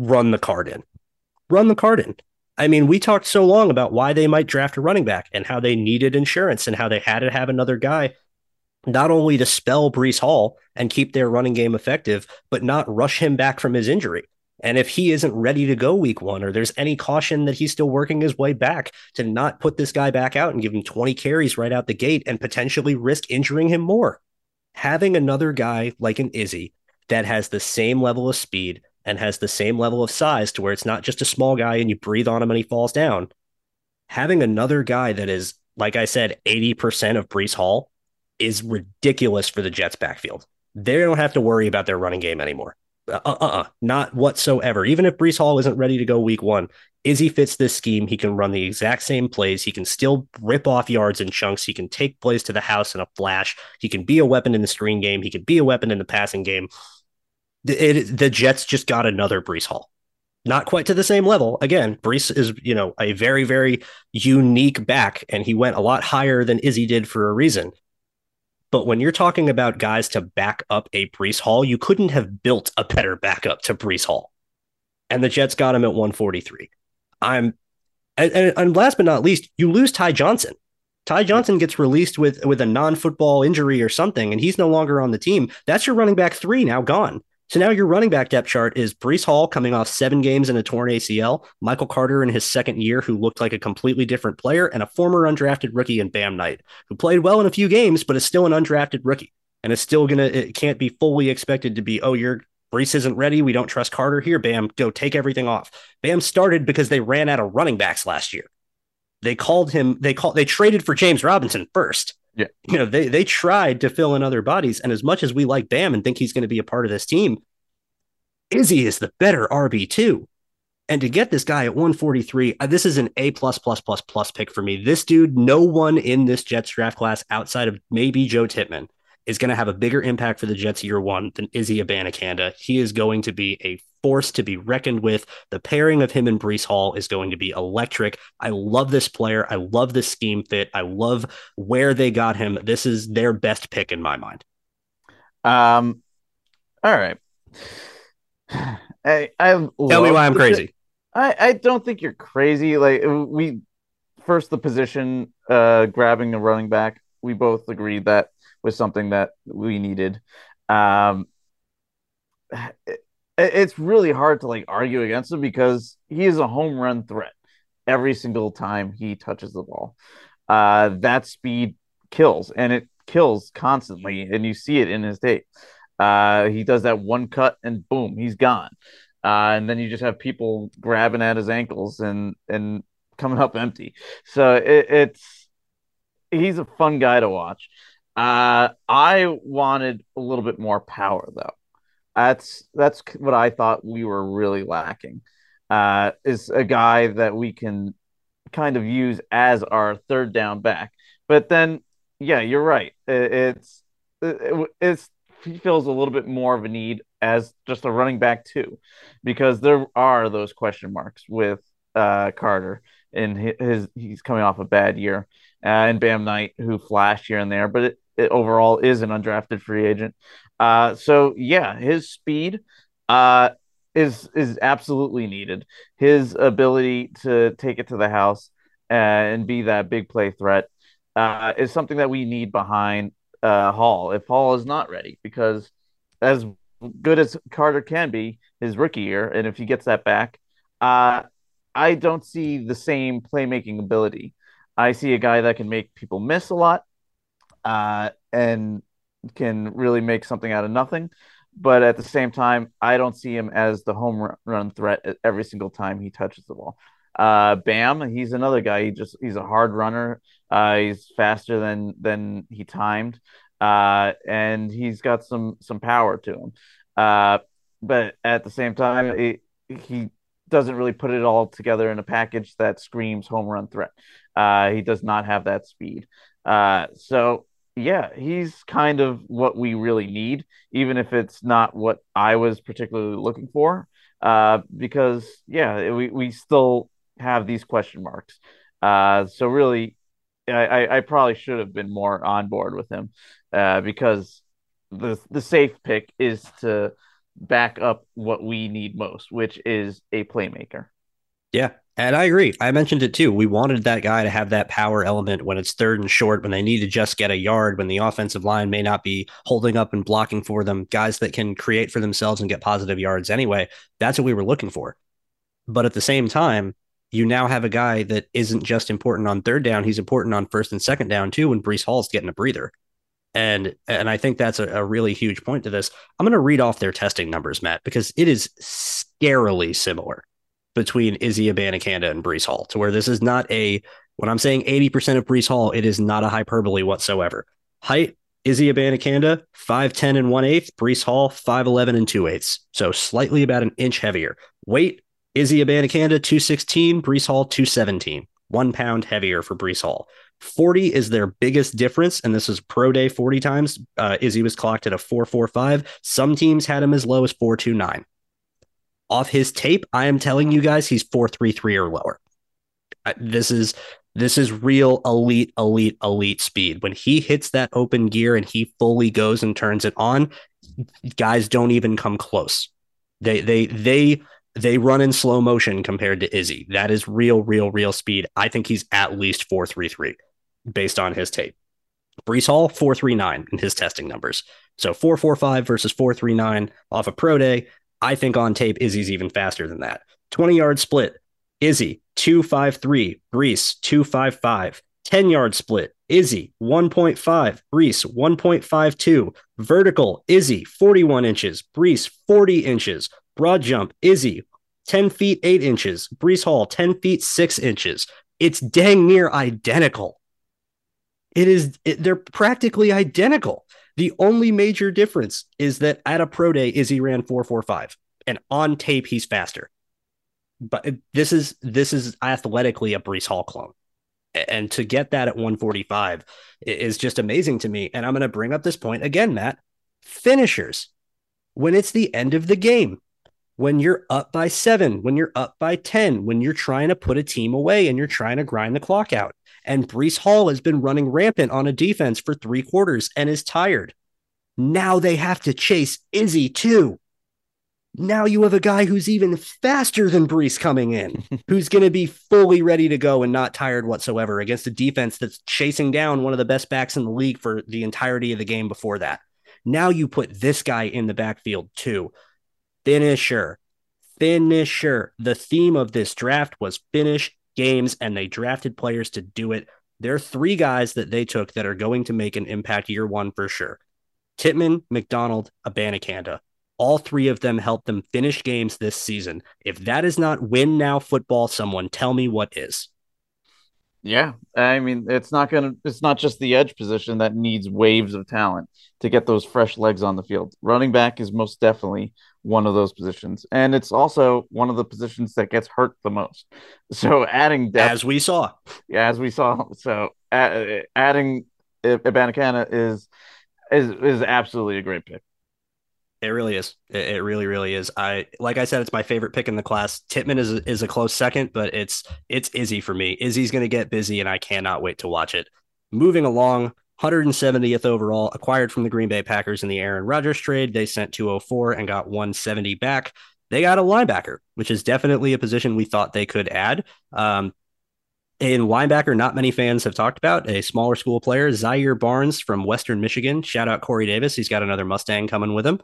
run the card in. Run the card in. I mean, we talked so long about why they might draft a running back and how they needed insurance and how they had to have another guy not only to spell Breece Hall and keep their running game effective, but not rush him back from his injury. And if he isn't ready to go week one, or there's any caution that he's still working his way back, to not put this guy back out and give him 20 carries right out the gate and potentially risk injuring him more. Having another guy like an Izzy that has the same level of speed and has the same level of size to where it's not just a small guy and you breathe on him and he falls down. Having another guy that is, like I said, 80% of Brees Hall is ridiculous for the Jets backfield. They don't have to worry about their running game anymore. Uh uh uh, not whatsoever. Even if Breece Hall isn't ready to go week one, Izzy fits this scheme. He can run the exact same plays. He can still rip off yards in chunks. He can take plays to the house in a flash. He can be a weapon in the screen game. He can be a weapon in the passing game. It, the Jets just got another Breece Hall. Not quite to the same level. Again, Breece is, you know, a very, very unique back, and he went a lot higher than Izzy did for a reason. But when you're talking about guys to back up a Breece Hall, you couldn't have built a better backup to Breece Hall. And the Jets got him at 143. I'm and, and last but not least, you lose Ty Johnson. Ty Johnson gets released with with a non-football injury or something, and he's no longer on the team. That's your running back three now gone. So now your running back depth chart is Breece Hall coming off seven games in a torn ACL, Michael Carter in his second year, who looked like a completely different player, and a former undrafted rookie in Bam Knight, who played well in a few games, but is still an undrafted rookie. And it's still gonna it can't be fully expected to be, oh, your Breece isn't ready. We don't trust Carter here. Bam, go take everything off. Bam started because they ran out of running backs last year. They called him, they called they traded for James Robinson first. Yeah. You know, they they tried to fill in other bodies. And as much as we like Bam and think he's going to be a part of this team, Izzy is the better RB2. And to get this guy at 143, uh, this is an A plus plus plus plus pick for me. This dude, no one in this Jets draft class outside of maybe Joe Tippmann is going to have a bigger impact for the Jets year one than Izzy Abanikanda. He is going to be a force to be reckoned with. The pairing of him and Breece Hall is going to be electric. I love this player. I love this scheme fit. I love where they got him. This is their best pick in my mind. Um, all right. I, I tell me why I'm crazy. I, I don't think you're crazy. Like we first the position, uh, grabbing the running back. We both agreed that was something that we needed. Um, it, it's really hard to like argue against him because he is a home run threat every single time he touches the ball. Uh, that speed kills, and it kills constantly, and you see it in his tape. Uh, he does that one cut, and boom, he's gone. Uh, and then you just have people grabbing at his ankles and and coming up empty. So it, it's he's a fun guy to watch. Uh, I wanted a little bit more power though. That's that's what I thought we were really lacking. Uh, is a guy that we can kind of use as our third down back. But then, yeah, you're right. It, it's it, it's he feels a little bit more of a need as just a running back too, because there are those question marks with uh, Carter and his, his, he's coming off a bad year, uh, and Bam Knight who flashed here and there, but it, overall is an undrafted free agent. Uh, so yeah, his speed uh, is is absolutely needed. His ability to take it to the house and be that big play threat uh, is something that we need behind uh, Hall. If Hall is not ready, because as good as Carter can be his rookie year, and if he gets that back, uh, I don't see the same playmaking ability. I see a guy that can make people miss a lot, uh, and can really make something out of nothing. But at the same time, I don't see him as the home run threat every single time he touches the ball. Uh, Bam, he's another guy. He just he's a hard runner. Uh, he's faster than than he timed, uh, and he's got some some power to him. Uh, but at the same time, it, he doesn't really put it all together in a package that screams home run threat. Uh, he does not have that speed. Uh, so yeah, he's kind of what we really need, even if it's not what I was particularly looking for. Uh, because yeah, we, we still have these question marks. Uh, so really, I, I probably should have been more on board with him, uh, because the the safe pick is to back up what we need most, which is a playmaker. Yeah, and I agree. I mentioned it too. We wanted that guy to have that power element when it's third and short, when they need to just get a yard, when the offensive line may not be holding up and blocking for them, guys that can create for themselves and get positive yards anyway. That's what we were looking for. But at the same time, you now have a guy that isn't just important on third down, he's important on first and second down too when Breece Hall's getting a breather. And and I think that's a, a really huge point to this. I'm going to read off their testing numbers, Matt, because it is scarily similar between Izzy Abanikanda and Breece Hall, to where this is not a when I'm saying 80% of Breece Hall, it is not a hyperbole whatsoever. Height, Izzy Abanikanda, 5'10 and 1 8, Breece Hall, 5'11 and 2 8. So slightly about an inch heavier. Weight, Izzy Abanikanda, 216, Breece Hall, 217. One pound heavier for Breece Hall. 40 is their biggest difference, and this is pro day 40 times. Uh, Izzy was clocked at a 445. Some teams had him as low as 429 off his tape, I am telling you guys he's 433 or lower. This is this is real elite, elite, elite speed. When he hits that open gear and he fully goes and turns it on, guys don't even come close. They they they they run in slow motion compared to Izzy. That is real, real, real speed. I think he's at least 433 based on his tape. Breece Hall, 439 in his testing numbers. So 445 versus 439 off a pro day. I think on tape, Izzy's even faster than that. 20 yard split, Izzy 253, Breece 255. 10 yard split, Izzy 1.5, Breece 1.52. Vertical, Izzy 41 inches, Breece 40 inches. Broad jump, Izzy 10 feet 8 inches, Breece Hall 10 feet 6 inches. It's dang near identical. It is, it, they're practically identical. The only major difference is that at a pro day, Izzy ran 445 and on tape, he's faster. but this is this is athletically a Breece Hall clone. And to get that at 145 is just amazing to me. And I'm going to bring up this point again, Matt. Finishers, when it's the end of the game, when you're up by seven, when you're up by 10, when you're trying to put a team away and you're trying to grind the clock out. And Breece Hall has been running rampant on a defense for three quarters and is tired. Now they have to chase Izzy too. Now you have a guy who's even faster than Breece coming in, who's going to be fully ready to go and not tired whatsoever against a defense that's chasing down one of the best backs in the league for the entirety of the game before that. Now you put this guy in the backfield too. Finisher, finisher. The theme of this draft was finish games, and they drafted players to do it. There are three guys that they took that are going to make an impact year one for sure. Tippmann, McDonald, Abanikanda. All three of them helped them finish games this season. If that is not win now football, someone tell me what is. Yeah, I mean, it's not gonna. It's not just the edge position that needs waves of talent to get those fresh legs on the field. Running back is most definitely one of those positions, and it's also one of the positions that gets hurt the most. So adding depth, as we saw, yeah, as we saw. So adding Abanikanda is is is absolutely a great pick. It really is. It, it, really, really is. I like I said, it's my favorite pick in the class. Tippmann is a, is a close second, but it's it's Izzy for me. Izzy's going to get busy, and I cannot wait to watch it. Moving along, 170th overall, acquired from the Green Bay Packers in the Aaron Rodgers trade. They sent 204 and got 170 back. They got a linebacker, which is definitely a position we thought they could add. Um, in linebacker, not many fans have talked about a smaller school player, Zaire Barnes from Western Michigan. Shout out Corey Davis. He's got another Mustang coming with him.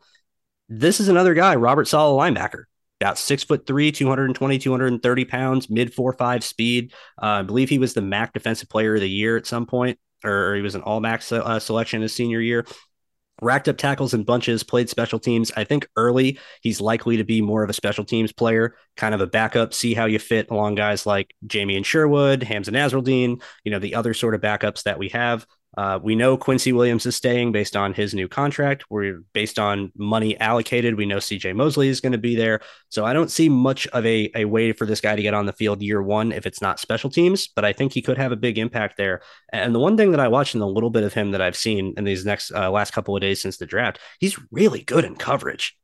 This is another guy, Robert Saleh linebacker. About six foot three, 220, 230 pounds, mid four five speed. Uh, I believe he was the MAC Defensive Player of the Year at some point, or he was an All MAC uh, selection his senior year racked up tackles in bunches, played special teams. I think early he's likely to be more of a special teams player, kind of a backup, see how you fit along guys like Jamien Sherwood, Hamsah Nasirildeen, you know, the other sort of backups that we have. Uh, we know Quincy Williams is staying based on his new contract. We're based on money allocated. We know CJ Mosley is going to be there. So I don't see much of a, a way for this guy to get on the field year one if it's not special teams, but I think he could have a big impact there. And the one thing that I watched in the little bit of him that I've seen in these next uh, last couple of days since the draft, he's really good in coverage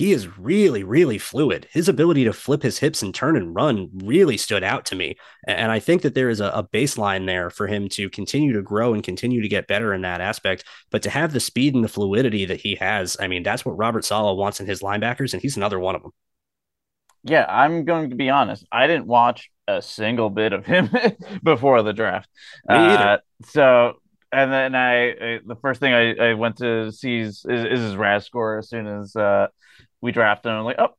he is really, really fluid. His ability to flip his hips and turn and run really stood out to me. And I think that there is a, a, baseline there for him to continue to grow and continue to get better in that aspect. But to have the speed and the fluidity that he has, I mean, that's what Robert Saleh wants in his linebackers, and he's another one of them. Yeah, I'm going to be honest. I didn't watch a single bit of him before the draft. Me either. Uh, so and then I, I, the first thing I, I went to see is, is, is his RAS score as soon as uh, we drafted him. Like, oh,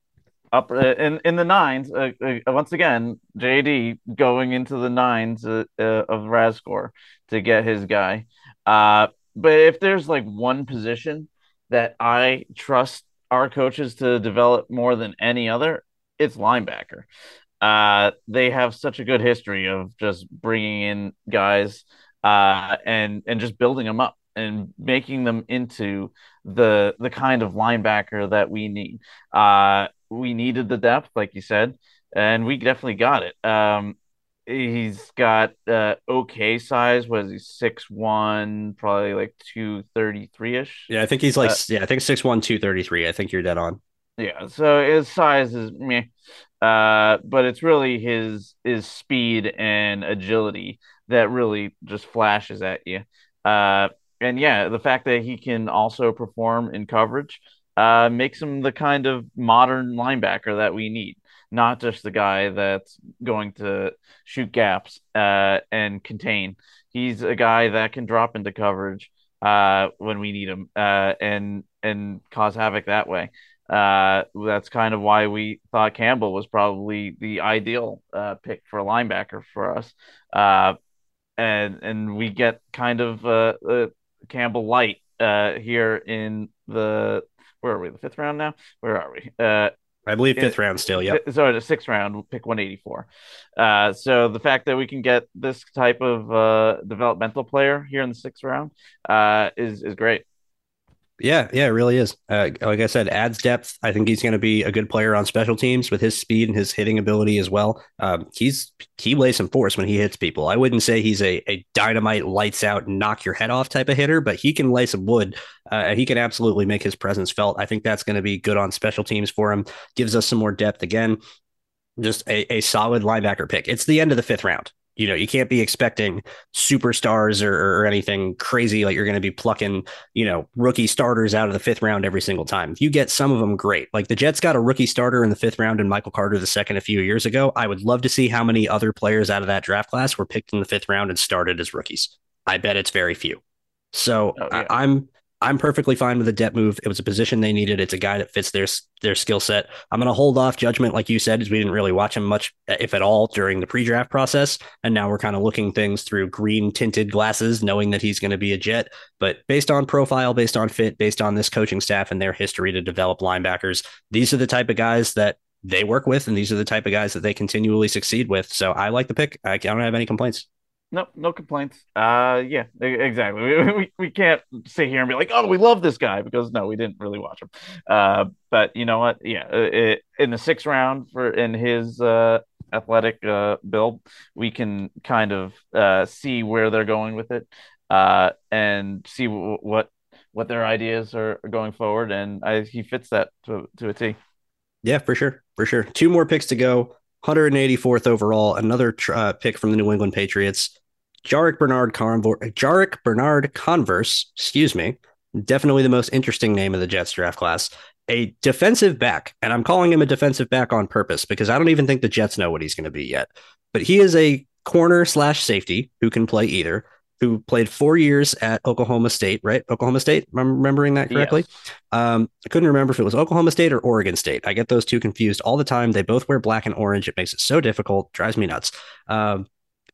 up uh, in in the nines. Uh, uh, once again, JD going into the nines uh, uh, of RAS to get his guy. Uh, but if there's like one position that I trust our coaches to develop more than any other, it's linebacker. Uh, they have such a good history of just bringing in guys uh, and and just building them up and making them into the the kind of linebacker that we need. Uh, we needed the depth, like you said, and we definitely got it. Um, he's got uh, okay size. Was he six one? Probably like two thirty three ish. Yeah, I think he's like uh, yeah, I think six one, two thirty three. I think you're dead on. Yeah, so his size is meh, uh, but it's really his his speed and agility that really just flashes at you. Uh, and yeah, the fact that he can also perform in coverage uh, makes him the kind of modern linebacker that we need, not just the guy that's going to shoot gaps uh, and contain. He's a guy that can drop into coverage uh, when we need him uh, and and cause havoc that way. Uh, that's kind of why we thought Campbell was probably the ideal uh, pick for a linebacker for us. And and we get kind of uh, Campbell Light uh, here in the where are we? The fifth round now. Where are we? Uh, I believe fifth in, round still. Yeah. Sorry, the sixth round, pick 184. Uh, so the fact that we can get this type of uh, developmental player here in the sixth round uh, is is great. Yeah, yeah, it really is. Uh, like I said, adds depth. I think he's going to be a good player on special teams with his speed and his hitting ability as well. Um, he's he lays some force when he hits people. I wouldn't say he's a, a dynamite, lights out, knock your head off type of hitter, but he can lay some wood. Uh, he can absolutely make his presence felt. I think that's going to be good on special teams for him. Gives us some more depth again. Just a, a solid linebacker pick. It's the end of the fifth round. You know, you can't be expecting superstars or, or anything crazy like you're going to be plucking, you know, rookie starters out of the fifth round every single time. If you get some of them, great. Like the Jets got a rookie starter in the fifth round and Michael Carter the second a few years ago. I would love to see how many other players out of that draft class were picked in the fifth round and started as rookies. I bet it's very few. So oh, yeah. I, I'm I'm perfectly fine with the depth move. It was a position they needed. It's a guy that fits their their skill set. I'm going to hold off judgment, like you said, as we didn't really watch him much, uh, if at all, during the pre-draft process, and now we're kind of looking things through green tinted glasses, knowing that he's going to be a Jet. But based on profile, based on fit, based on this coaching staff and their history to develop linebackers, these are the type of guys that they work with, and these are the type of guys that they continually succeed with. So I like the pick. I don't have any complaints. No, no complaints. Uh, yeah, exactly. We, we, we can't sit here and be like, oh, we love this guy because no, we didn't really watch him. Uh, but you know what? Yeah, it, in the sixth round for in his uh athletic uh build, we can kind of uh see where they're going with it, uh, and see w- what what their ideas are going forward, and I, he fits that to to a T. Yeah, for sure, for sure. Two more picks to go. 184th overall, another uh, pick from the New England Patriots. Jarrick Bernard Conver- Jarrick Bernard Converse, excuse me, definitely the most interesting name of the Jets draft class. A defensive back, and I'm calling him a defensive back on purpose because I don't even think the Jets know what he's going to be yet. But he is a corner slash safety who can play either. Who played four years at Oklahoma State, right? Oklahoma State. I'm remembering that correctly. Yes. Um, I couldn't remember if it was Oklahoma State or Oregon State. I get those two confused all the time. They both wear black and orange. It makes it so difficult. Drives me nuts. Um,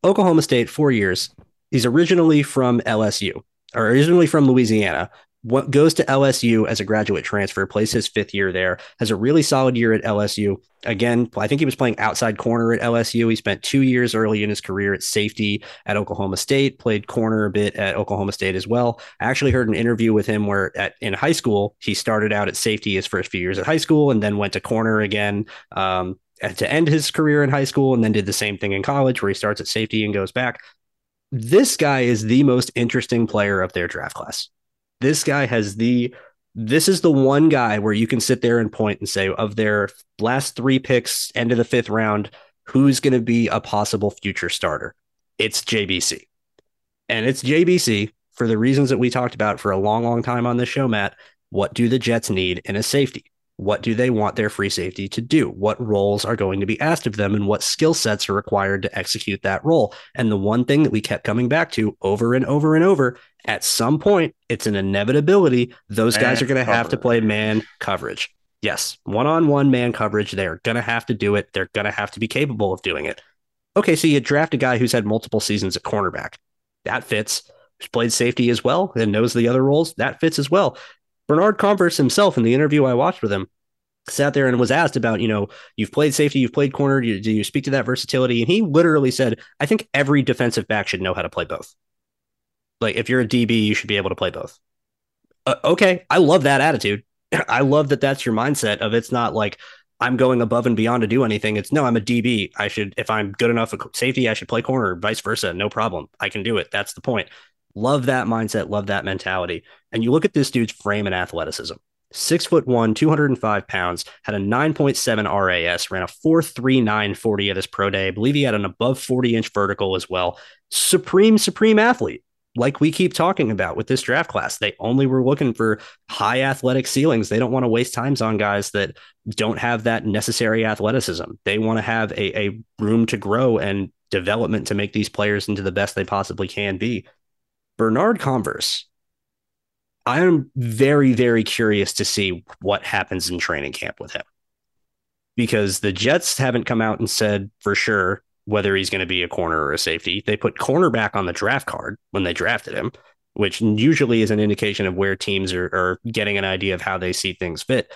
Oklahoma State, four years. He's originally from LSU, or originally from Louisiana. What goes to LSU as a graduate transfer, plays his fifth year there, has a really solid year at LSU. Again, I think he was playing outside corner at LSU. He spent two years early in his career at safety at Oklahoma State, played corner a bit at Oklahoma State as well. I actually heard an interview with him where at in high school he started out at safety his first few years at high school and then went to corner again. Um, to end his career in high school and then did the same thing in college where he starts at safety and goes back. This guy is the most interesting player of their draft class. This guy has the this is the one guy where you can sit there and point and say of their last 3 picks end of the 5th round who's going to be a possible future starter. It's JBC. And it's JBC for the reasons that we talked about for a long long time on this show Matt. What do the Jets need in a safety? What do they want their free safety to do? What roles are going to be asked of them and what skill sets are required to execute that role? And the one thing that we kept coming back to over and over and over at some point, it's an inevitability. Those man guys are going to have to play man coverage. Yes, one on one man coverage. They're going to have to do it. They're going to have to be capable of doing it. Okay, so you draft a guy who's had multiple seasons at cornerback. That fits. Who's played safety as well and knows the other roles. That fits as well. Bernard Converse himself in the interview I watched with him sat there and was asked about, you know, you've played safety, you've played corner, do you, do you speak to that versatility? And he literally said, I think every defensive back should know how to play both. Like if you're a DB, you should be able to play both. Uh, okay, I love that attitude. I love that that's your mindset of it's not like I'm going above and beyond to do anything. It's no, I'm a DB. I should, if I'm good enough at safety, I should play corner, vice versa. No problem. I can do it. That's the point. Love that mindset, love that mentality. And you look at this dude's frame and athleticism. Six foot one, 205 pounds, had a 9.7 RAS, ran a 4.3940 at his pro day. I believe he had an above 40 inch vertical as well. Supreme, supreme athlete like we keep talking about with this draft class. They only were looking for high athletic ceilings. They don't want to waste times on guys that don't have that necessary athleticism. They want to have a, a room to grow and development to make these players into the best they possibly can be. Bernard Converse, I am very, very curious to see what happens in training camp with him because the Jets haven't come out and said for sure whether he's going to be a corner or a safety. They put cornerback on the draft card when they drafted him, which usually is an indication of where teams are, are getting an idea of how they see things fit.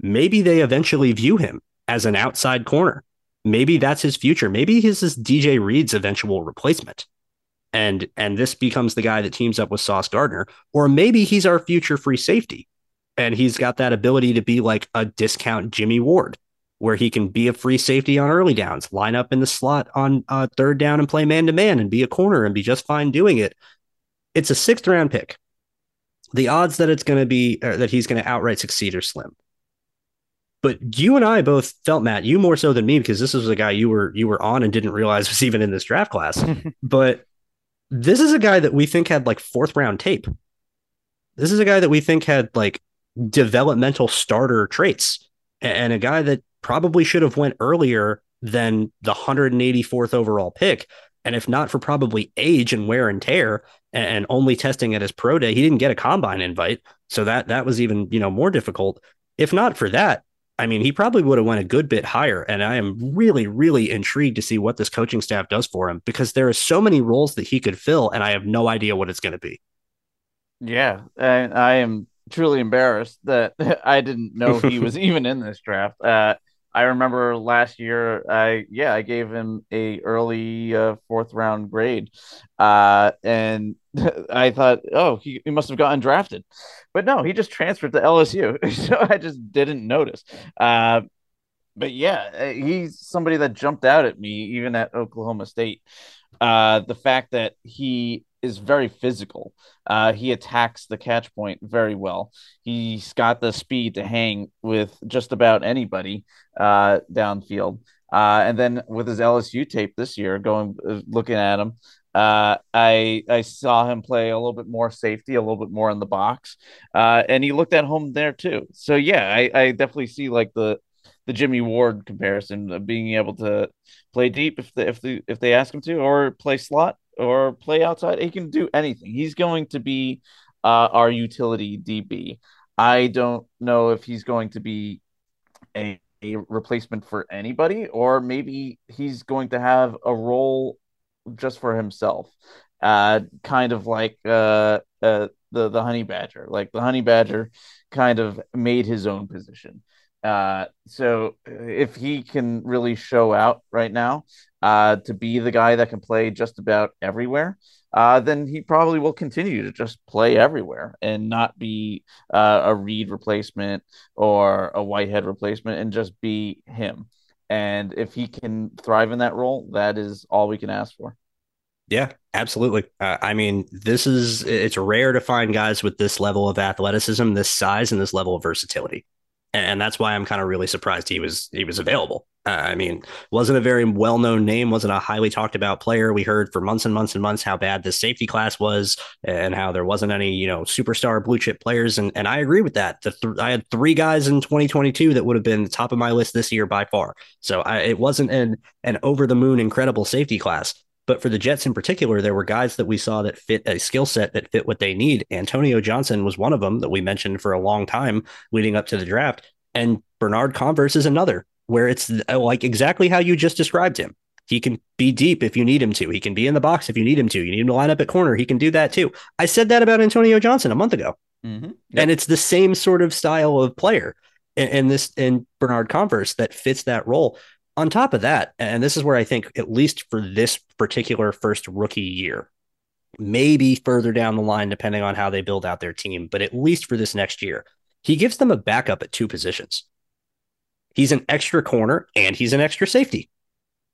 Maybe they eventually view him as an outside corner. Maybe that's his future. Maybe he's this DJ Reed's eventual replacement and and this becomes the guy that teams up with Sauce Gardner, or maybe he's our future free safety, and he's got that ability to be like a discount Jimmy Ward, where he can be a free safety on early downs, line up in the slot on uh, third down and play man to man, and be a corner and be just fine doing it. It's a sixth round pick. The odds that it's going to be that he's going to outright succeed are slim. But you and I both felt Matt, you more so than me, because this was a guy you were you were on and didn't realize was even in this draft class. but this is a guy that we think had like fourth round tape. This is a guy that we think had like developmental starter traits and a guy that probably should have went earlier than the 184th overall pick. And if not for probably age and wear and tear and only testing at his pro day, he didn't get a combine invite. So that that was even, you know, more difficult. If not for that, I mean, he probably would have went a good bit higher. And I am really, really intrigued to see what this coaching staff does for him because there are so many roles that he could fill, and I have no idea what it's going to be. Yeah, and I am truly embarrassed that I didn't know he was even in this draft. Uh, I remember last year, I yeah, I gave him a early uh, fourth round grade, uh, and I thought, oh, he, he must have gotten drafted, but no, he just transferred to LSU, so I just didn't notice. Uh, but yeah, uh, he's somebody that jumped out at me even at Oklahoma State. Uh, the fact that he is very physical. Uh, he attacks the catch point very well. He's got the speed to hang with just about anybody uh, downfield. Uh, and then with his LSU tape this year, going uh, looking at him, uh, I I saw him play a little bit more safety, a little bit more in the box, uh, and he looked at home there too. So yeah, I, I definitely see like the the Jimmy Ward comparison of being able to play deep if the, if the if they ask him to, or play slot or play outside. He can do anything. He's going to be uh, our utility DB. I don't know if he's going to be a, a replacement for anybody, or maybe he's going to have a role just for himself. Uh, kind of like uh, uh, the the honey badger. Like the honey badger kind of made his own position. Uh, so if he can really show out right now uh, to be the guy that can play just about everywhere, uh, then he probably will continue to just play everywhere and not be uh, a Reed replacement or a Whitehead replacement and just be him. And if he can thrive in that role, that is all we can ask for. Yeah, absolutely. Uh, I mean, this is it's rare to find guys with this level of athleticism, this size, and this level of versatility and that's why I'm kind of really surprised he was he was available. Uh, I mean, wasn't a very well known name, wasn't a highly talked about player. We heard for months and months and months how bad this safety class was, and how there wasn't any you know superstar blue chip players. And and I agree with that. The th- I had three guys in 2022 that would have been the top of my list this year by far. So I, it wasn't an an over the moon incredible safety class. But for the Jets in particular, there were guys that we saw that fit a skill set that fit what they need. Antonio Johnson was one of them that we mentioned for a long time leading up to the draft. And Bernard Converse is another where it's uh, like exactly how you just described him. He can be deep if you need him to. He can be in the box if you need him to. You need him to line up at corner. He can do that too. I said that about Antonio Johnson a month ago. Mm-hmm. Yep. And it's the same sort of style of player in, in this in Bernard Converse that fits that role on top of that, and this is where I think, at least for this particular first rookie year, maybe further down the line, depending on how they build out their team, but at least for this next year, he gives them a backup at two positions. He's an extra corner and he's an extra safety.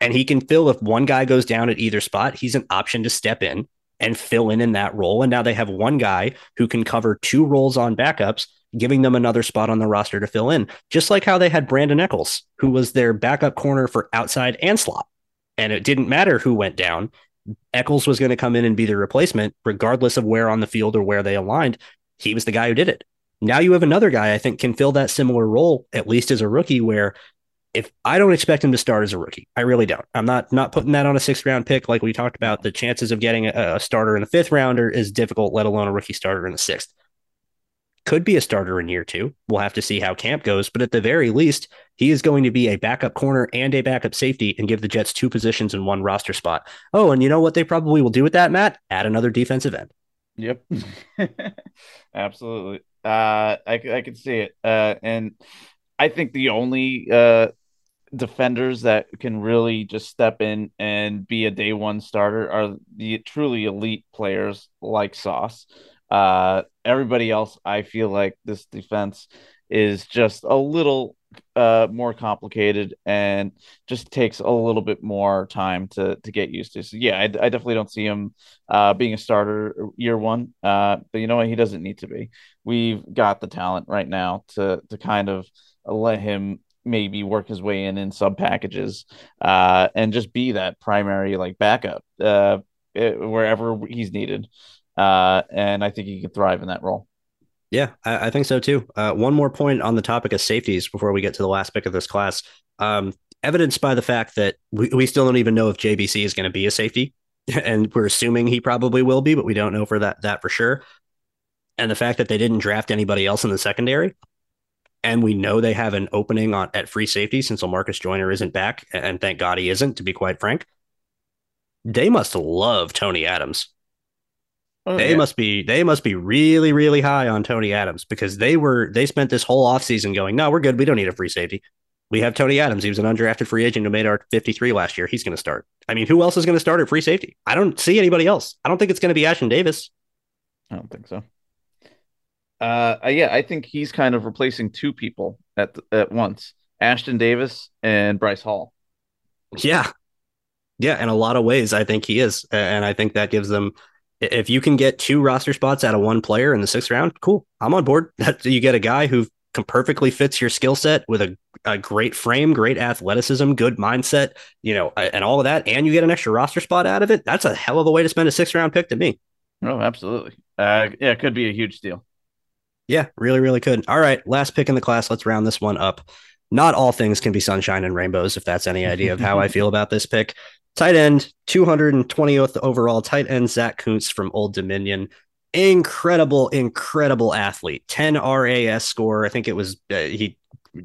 And he can fill if one guy goes down at either spot, he's an option to step in and fill in in that role. And now they have one guy who can cover two roles on backups giving them another spot on the roster to fill in, just like how they had Brandon Echols, who was their backup corner for outside and slot. And it didn't matter who went down. Echols was going to come in and be the replacement, regardless of where on the field or where they aligned. He was the guy who did it. Now you have another guy I think can fill that similar role, at least as a rookie, where if I don't expect him to start as a rookie, I really don't. I'm not not putting that on a sixth round pick like we talked about. The chances of getting a, a starter in the fifth rounder is difficult, let alone a rookie starter in the sixth could be a starter in year two. We'll have to see how camp goes, but at the very least, he is going to be a backup corner and a backup safety and give the Jets two positions in one roster spot. Oh, and you know what they probably will do with that, Matt? Add another defensive end. Yep. Absolutely. Uh, I, I can see it. Uh, and I think the only uh, defenders that can really just step in and be a day one starter are the truly elite players like Sauce. Uh, everybody else, I feel like this defense is just a little uh, more complicated and just takes a little bit more time to to get used to. So yeah, I, I definitely don't see him uh, being a starter year one. Uh, but you know what? He doesn't need to be. We've got the talent right now to to kind of let him maybe work his way in in sub packages uh, and just be that primary like backup uh, it, wherever he's needed. Uh, and I think he can thrive in that role. Yeah, I, I think so too. Uh, one more point on the topic of safeties before we get to the last pick of this class. Um, evidenced by the fact that we, we still don't even know if JBC is going to be a safety, and we're assuming he probably will be, but we don't know for that that for sure. And the fact that they didn't draft anybody else in the secondary, and we know they have an opening on at free safety since Marcus Joyner isn't back, and thank God he isn't, to be quite frank. They must love Tony Adams. Oh, they yeah. must be they must be really really high on Tony Adams because they were they spent this whole offseason going no we're good. We don't need a free safety. We have Tony Adams. He was an undrafted free agent who made our 53 last year. He's going to start. I mean who else is going to start at free safety? I don't see anybody else. I don't think it's going to be Ashtyn Davis. I don't think so. Uh, uh yeah I think he's kind of replacing two people at at once Ashtyn Davis and Bryce Hall. Yeah. Yeah in a lot of ways I think he is and I think that gives them if you can get two roster spots out of one player in the sixth round, cool. I'm on board. That you get a guy who perfectly fits your skill set with a, a great frame, great athleticism, good mindset, you know, and all of that, and you get an extra roster spot out of it. That's a hell of a way to spend a sixth round pick to me. Oh, absolutely. Uh, yeah, it could be a huge deal. Yeah, really, really could. All right, last pick in the class. Let's round this one up. Not all things can be sunshine and rainbows, if that's any idea of how I feel about this pick. Tight end, 220th overall tight end, Zach Kuntz from Old Dominion. Incredible, incredible athlete. 10 RAS score. I think it was, uh, he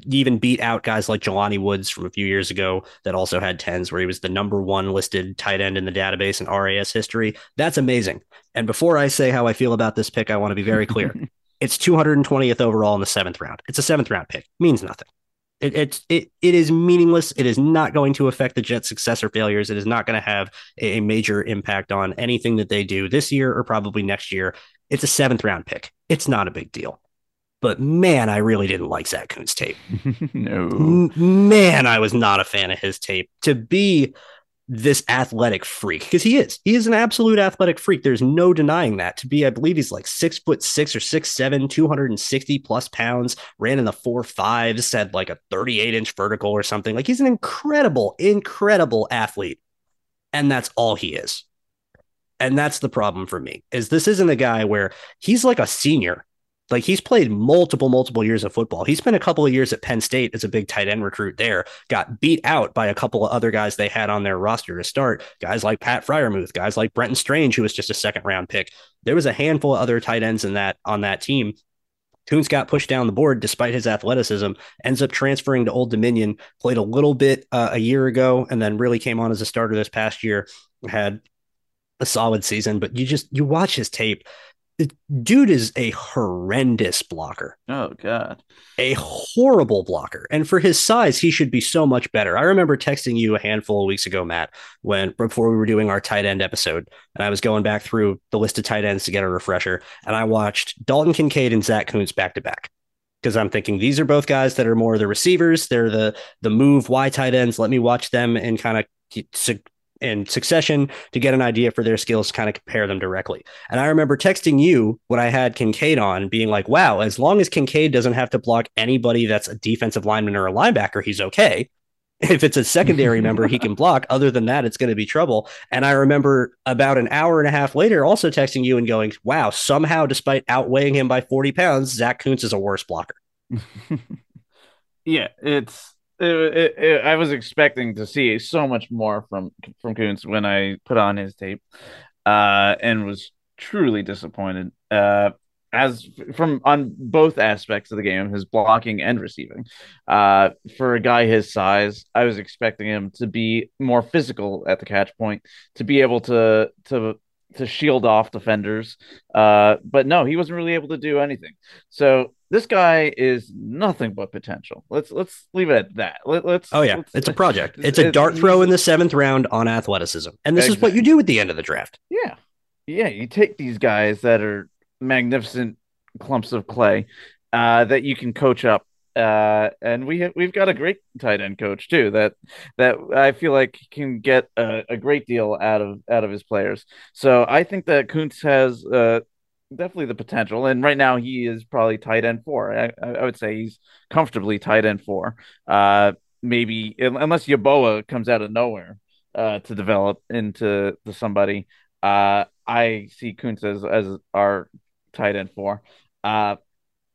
even beat out guys like Jelani Woods from a few years ago that also had 10s, where he was the number one listed tight end in the database in RAS history. That's amazing. And before I say how I feel about this pick, I want to be very clear. it's 220th overall in the seventh round. It's a seventh round pick, means nothing. It, it, it, it is meaningless. It is not going to affect the Jets' success or failures. It is not going to have a major impact on anything that they do this year or probably next year. It's a seventh round pick. It's not a big deal. But man, I really didn't like Zach Kuntz tape. no. Man, I was not a fan of his tape. To be this athletic freak because he is. He is an absolute athletic freak. There's no denying that. To be, I believe he's like six foot six or six seven, 260 plus pounds, ran in the four fives, said like a 38 inch vertical or something. Like he's an incredible, incredible athlete. And that's all he is. And that's the problem for me is this isn't a guy where he's like a senior like he's played multiple, multiple years of football. He spent a couple of years at Penn State as a big tight end recruit there, got beat out by a couple of other guys they had on their roster to start. Guys like Pat Freiermuth, guys like Brenton Strange, who was just a second round pick. There was a handful of other tight ends in that on that team. Kuntz got pushed down the board despite his athleticism, ends up transferring to Old Dominion, played a little bit uh, a year ago, and then really came on as a starter this past year. Had a solid season, but you just you watch his tape dude is a horrendous blocker. Oh god. A horrible blocker. And for his size, he should be so much better. I remember texting you a handful of weeks ago, Matt, when before we were doing our tight end episode, and I was going back through the list of tight ends to get a refresher, and I watched Dalton Kincaid and Zach Kuntz back to back. Because I'm thinking these are both guys that are more the receivers. They're the the move Y tight ends. Let me watch them and kind of in succession to get an idea for their skills, kind of compare them directly. And I remember texting you when I had Kincaid on, being like, wow, as long as Kincaid doesn't have to block anybody that's a defensive lineman or a linebacker, he's okay. If it's a secondary member, he can block. Other than that, it's going to be trouble. And I remember about an hour and a half later also texting you and going, wow, somehow, despite outweighing him by 40 pounds, Zach Kuntz is a worse blocker. yeah, it's it, it, it, I was expecting to see so much more from from Kuntz when I put on his tape, uh, and was truly disappointed. Uh, as from on both aspects of the game, his blocking and receiving. Uh, for a guy his size, I was expecting him to be more physical at the catch point, to be able to to to shield off defenders. Uh, but no, he wasn't really able to do anything. So this guy is nothing but potential. Let's let's leave it at that. Let, us Oh yeah, it's a project. It's a dart throw in the seventh round on athleticism, and this exactly. is what you do at the end of the draft. Yeah, yeah. You take these guys that are magnificent clumps of clay uh, that you can coach up uh, and we we've got a great tight end coach too that that I feel like can get a, a, great deal out of out of his players. So I think that Kuntz has uh, definitely the potential, and right now he is probably tight end four. I, I would say he's comfortably tight end four. Uh, maybe unless Yeboah comes out of nowhere uh, to develop into to somebody. Uh, I see Kuntz as as our tight end four. Uh,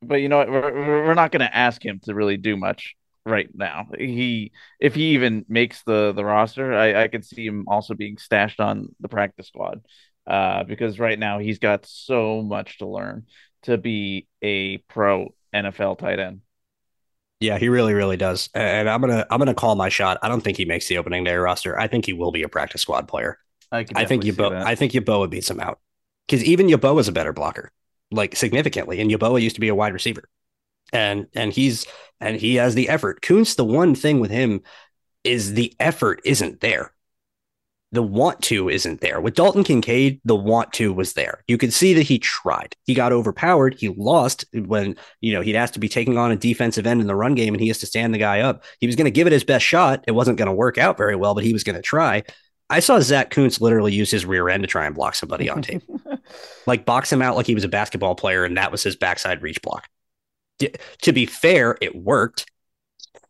but you know what? We're, we're not going to ask him to really do much right now. He, if he even makes the the roster, I, I could see him also being stashed on the practice squad, uh, because right now he's got so much to learn to be a pro NFL tight end. Yeah, he really, really does. And I'm gonna I'm gonna call my shot. I don't think he makes the opening day roster. I think he will be a practice squad player. I, I think Yeboah. I think Yeboah beats him out because even Yeboah is a better blocker like significantly. And Yeboah used to be a wide receiver. And and he's and he has the effort. Kuntz, the one thing with him is the effort isn't there. The want to isn't there. With Dalton Kincaid, the want to was there. You could see that he tried. He got overpowered. He lost when, you know, he'd asked to be taking on a defensive end in the run game and he has to stand the guy up. He was going to give it his best shot. It wasn't going to work out very well, but he was going to try. I saw Zach Kuntz literally use his rear end to try and block somebody on tape, like box him out like he was a basketball player, and that was his backside reach block. to be fair, it worked.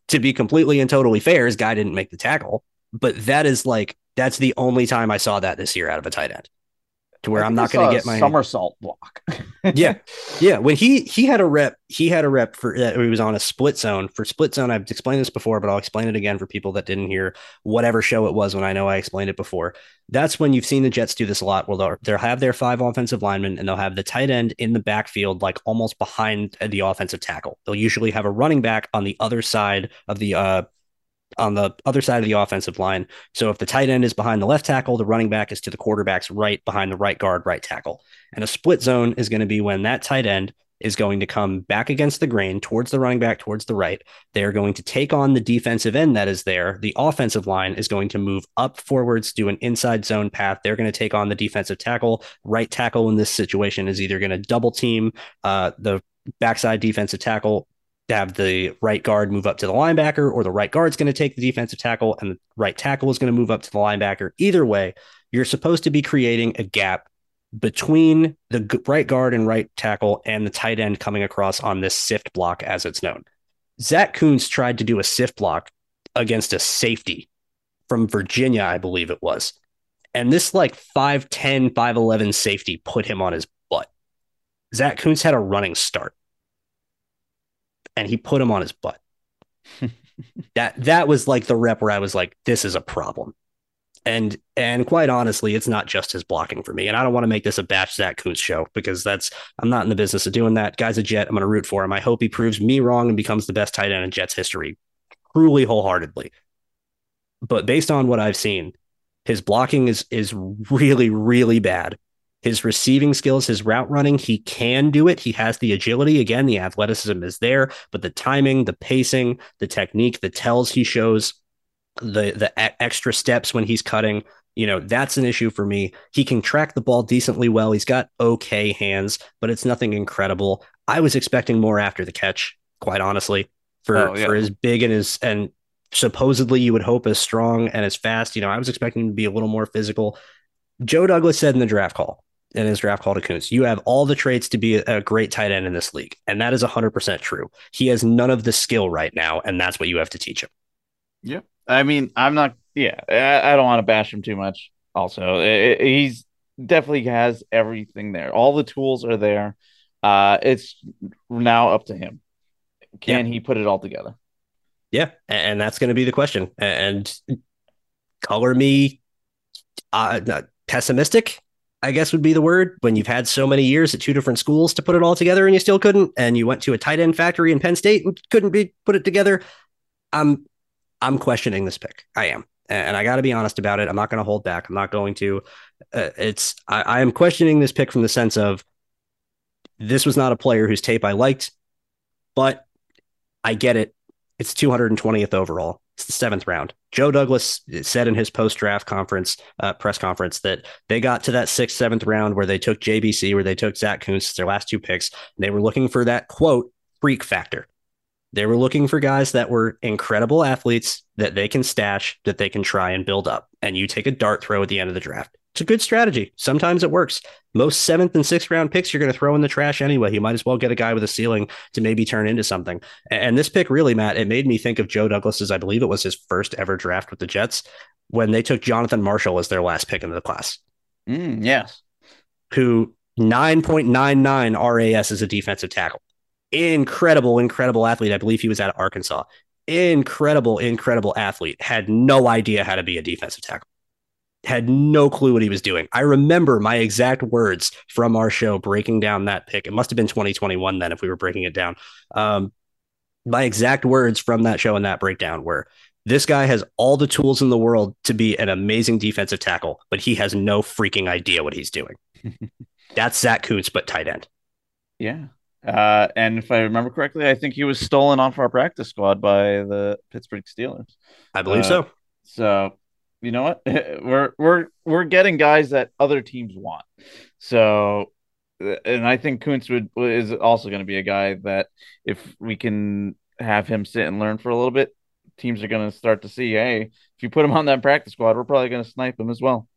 To be completely and totally fair, his guy didn't make the tackle, but that is like that's the only time I saw that this year out of a tight end to where I'm not going to get my somersault block. yeah, yeah. When he he had a rep, he had a rep for uh, he was on a split zone for split zone. I've explained this before, but I'll explain it again for people that didn't hear whatever show it was when I know I explained it before. That's when you've seen the Jets do this a lot. Where they'll, they'll have their five offensive linemen and they'll have the tight end in the backfield, like almost behind the offensive tackle. They'll usually have a running back on the other side of the uh, on the other side of the offensive line. So if the tight end is behind the left tackle, the running back is to the quarterback's right behind the right guard, right tackle. And a split zone is going to be when that tight end is going to come back against the grain towards the running back, towards the right. They're going to take on the defensive end that is there. The offensive line is going to move up forwards, do an inside zone path. They're going to take on the defensive tackle. Right tackle in this situation is either going to double team uh, the backside defensive tackle have the right guard move up to the linebacker, or the right guard's going to take the defensive tackle and the right tackle is going to move up to the linebacker. Either way, you're supposed to be creating a gap between the right guard and right tackle and the tight end coming across on this sift block, as it's known. Zach Kuntz tried to do a sift block against a safety from Virginia, I believe it was. And this like 5'10, 5'11 safety put him on his butt. Zach Kuntz had a running start and he put him on his butt. that that was like the rep where I was like, this is a problem. And and quite honestly, it's not just his blocking for me. And I don't want to make this a batch Zach Kuntz show because that's I'm not in the business of doing that. Guy's a Jet. I'm going to root for him. I hope he proves me wrong and becomes the best tight end in Jets history, truly wholeheartedly. But based on what I've seen, his blocking is is really really bad. His receiving skills, his route running, he can do it. He has the agility. Again, the athleticism is there, but the timing, the pacing, the technique, the tells he shows, the the extra steps when he's cutting, you know, that's an issue for me. He can track the ball decently well. He's got okay hands, but it's nothing incredible. I was expecting more after the catch, quite honestly, for oh, yeah. for as big and as and supposedly you would hope as strong and as fast. You know, I was expecting him to be a little more physical. Joe Douglas said in the draft call, in his draft call to Kuntz. You have all the traits to be a, great tight end in this league. And that is 100% true. He has none of the skill right now. And that's what you have to teach him. Yeah. I mean, I'm not, yeah, I, I don't want to bash him too much. Also, it, it, he's definitely has everything there. All the tools are there. Uh, it's now up to him. Can yeah. he put it all together? Yeah. And that's going to be the question. And color me uh, pessimistic I guess would be the word when you've had so many years at two different schools to put it all together and you still couldn't, and you went to a tight end factory in Penn State and couldn't be put it together. I'm I'm questioning this pick. I am, and I got to be honest about it. I'm not going to hold back. I'm not going to. Uh, it's I, I am questioning this pick from the sense of this was not a player whose tape I liked. but I get it. It's 220th overall. It's the seventh round. Joe Douglas said in his post draft conference, uh, press conference, that they got to that sixth, seventh round where they took JBC, where they took Zach Kuntz, their last two picks. They were looking for that quote freak factor. They were looking for guys that were incredible athletes that they can stash, that they can try and build up. And you take a dart throw at the end of the draft. It's a good strategy. Sometimes it works. Most seventh and sixth round picks you're going to throw in the trash anyway. You might as well get a guy with a ceiling to maybe turn into something. And this pick really, Matt, it made me think of Joe Douglas's, I believe it was his first ever draft with the Jets when they took Jonathan Marshall as their last pick in the class. Mm, yes. Who 9.99 RAS as a defensive tackle. Incredible, incredible athlete. I believe he was out of Arkansas. Incredible, incredible athlete. Had no idea how to be a defensive tackle had no clue what he was doing. I remember my exact words from our show breaking down that pick. It must have been 2021 then if we were breaking it down. Um, my exact words from that show and that breakdown were this guy has all the tools in the world to be an amazing defensive tackle, but he has no freaking idea what he's doing. That's Zach Kuntz, but tight end. Yeah. Uh, and if I remember correctly, I think he was stolen off our practice squad by the Pittsburgh Steelers. I believe uh, so. So you know what? we're we're we're getting guys that other teams want. So, and I think Kuntz would is also going to be a guy that if we can have him sit and learn for a little bit, teams are going to start to see, hey, if you put him on that practice squad, we're probably going to snipe him as well.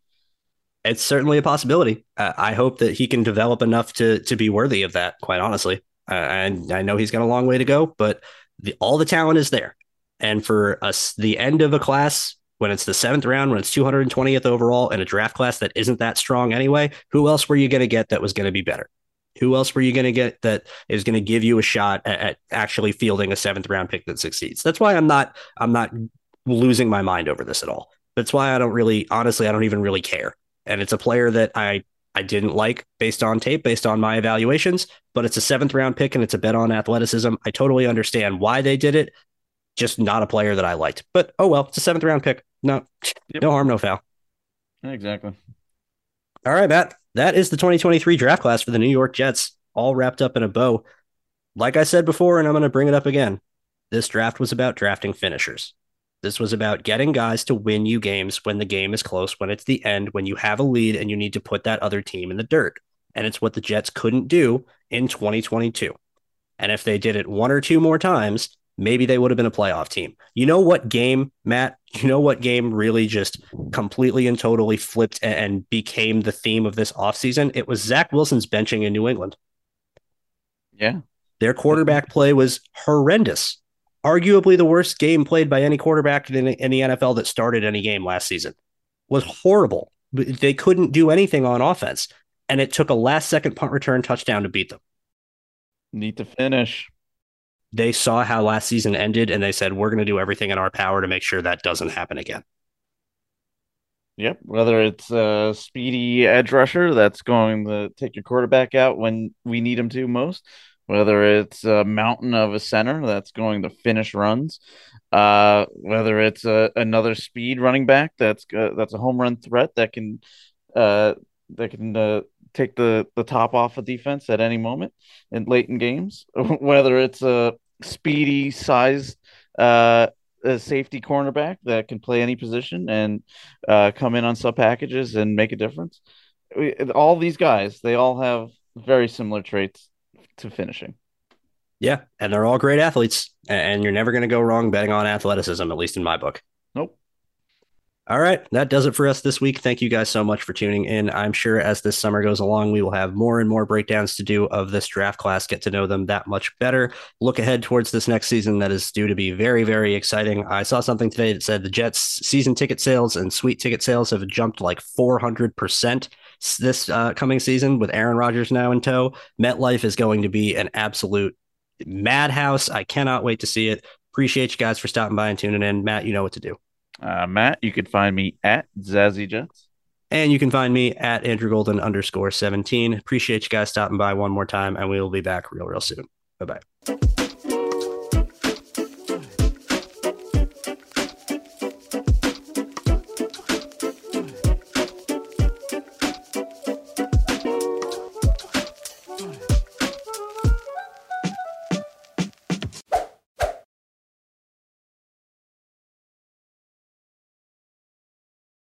It's certainly a possibility. Uh, I hope that he can develop enough to to be worthy of that. Quite honestly, uh, and I know he's got a long way to go, but the, all the talent is there. And for us, the end of a class when it's the seventh round, when it's 220th overall in a draft class that isn't that strong anyway, who else were you going to get that was going to be better? Who else were you going to get that is going to give you a shot at, at, actually fielding a seventh round pick that succeeds? That's why I'm not I'm not losing my mind over this at all. That's why I don't really honestly I don't even really care. And it's a player that I I didn't like based on tape, based on my evaluations, but it's a seventh round pick and it's a bet on athleticism. I totally understand why they did it. Just not a player that I liked. But oh well, it's a seventh round pick. No, yep. no harm, no foul. Exactly. All right, Matt. That is the 2023 draft class for the New York Jets, all wrapped up in a bow. Like I said before, and I'm going to bring it up again, this draft was about drafting finishers. This was about getting guys to win you games when the game is close, when it's the end, when you have a lead and you need to put that other team in the dirt. And it's what the Jets couldn't do in 2022. And if they did it one or two more times, maybe they would have been a playoff team. You know what game, Matt? You know what game really just completely and totally flipped and became the theme of this offseason? It was Zach Wilson's benching in New England. Yeah. Their quarterback play was horrendous. Arguably the worst game played by any quarterback in, in the NFL that started any game last season. Was horrible. They couldn't do anything on offense. And it took a last second punt return touchdown to beat them. Need to finish they saw how last season ended and they said, we're going to do everything in our power to make sure that doesn't happen again. Yep. Whether it's a speedy edge rusher that's going to take your quarterback out when we need him to most, whether it's a mountain of a center that's going to finish runs, uh, whether it's a, another speed running back that's uh, that's a home run threat that can uh, that can uh, take the the top off of defense at any moment in late in games, whether it's a speedy size uh, a safety cornerback that can play any position and uh, come in on sub packages and make a difference. We, all these guys, they all have very similar traits to finishing. Yeah, and they're all great athletes, and you're never going to go wrong betting on athleticism, at least in my book. All right, that does it for us this week. Thank you guys so much for tuning in. I'm sure as this summer goes along, we will have more and more breakdowns to do of this draft class, get to know them that much better. Look ahead towards this next season that is due to be very, very exciting. I saw something today that said the Jets season ticket sales and suite ticket sales have jumped like 400% this uh, coming season with Aaron Rodgers now in tow. MetLife is going to be an absolute madhouse. I cannot wait to see it. Appreciate you guys for stopping by and tuning in. Matt, you know what to do. Uh, Matt, you can find me at Zazzy Jets. And you can find me at Andrew Golden underscore 17. Appreciate you guys stopping by one more time, and we will be back real, real soon. Bye bye.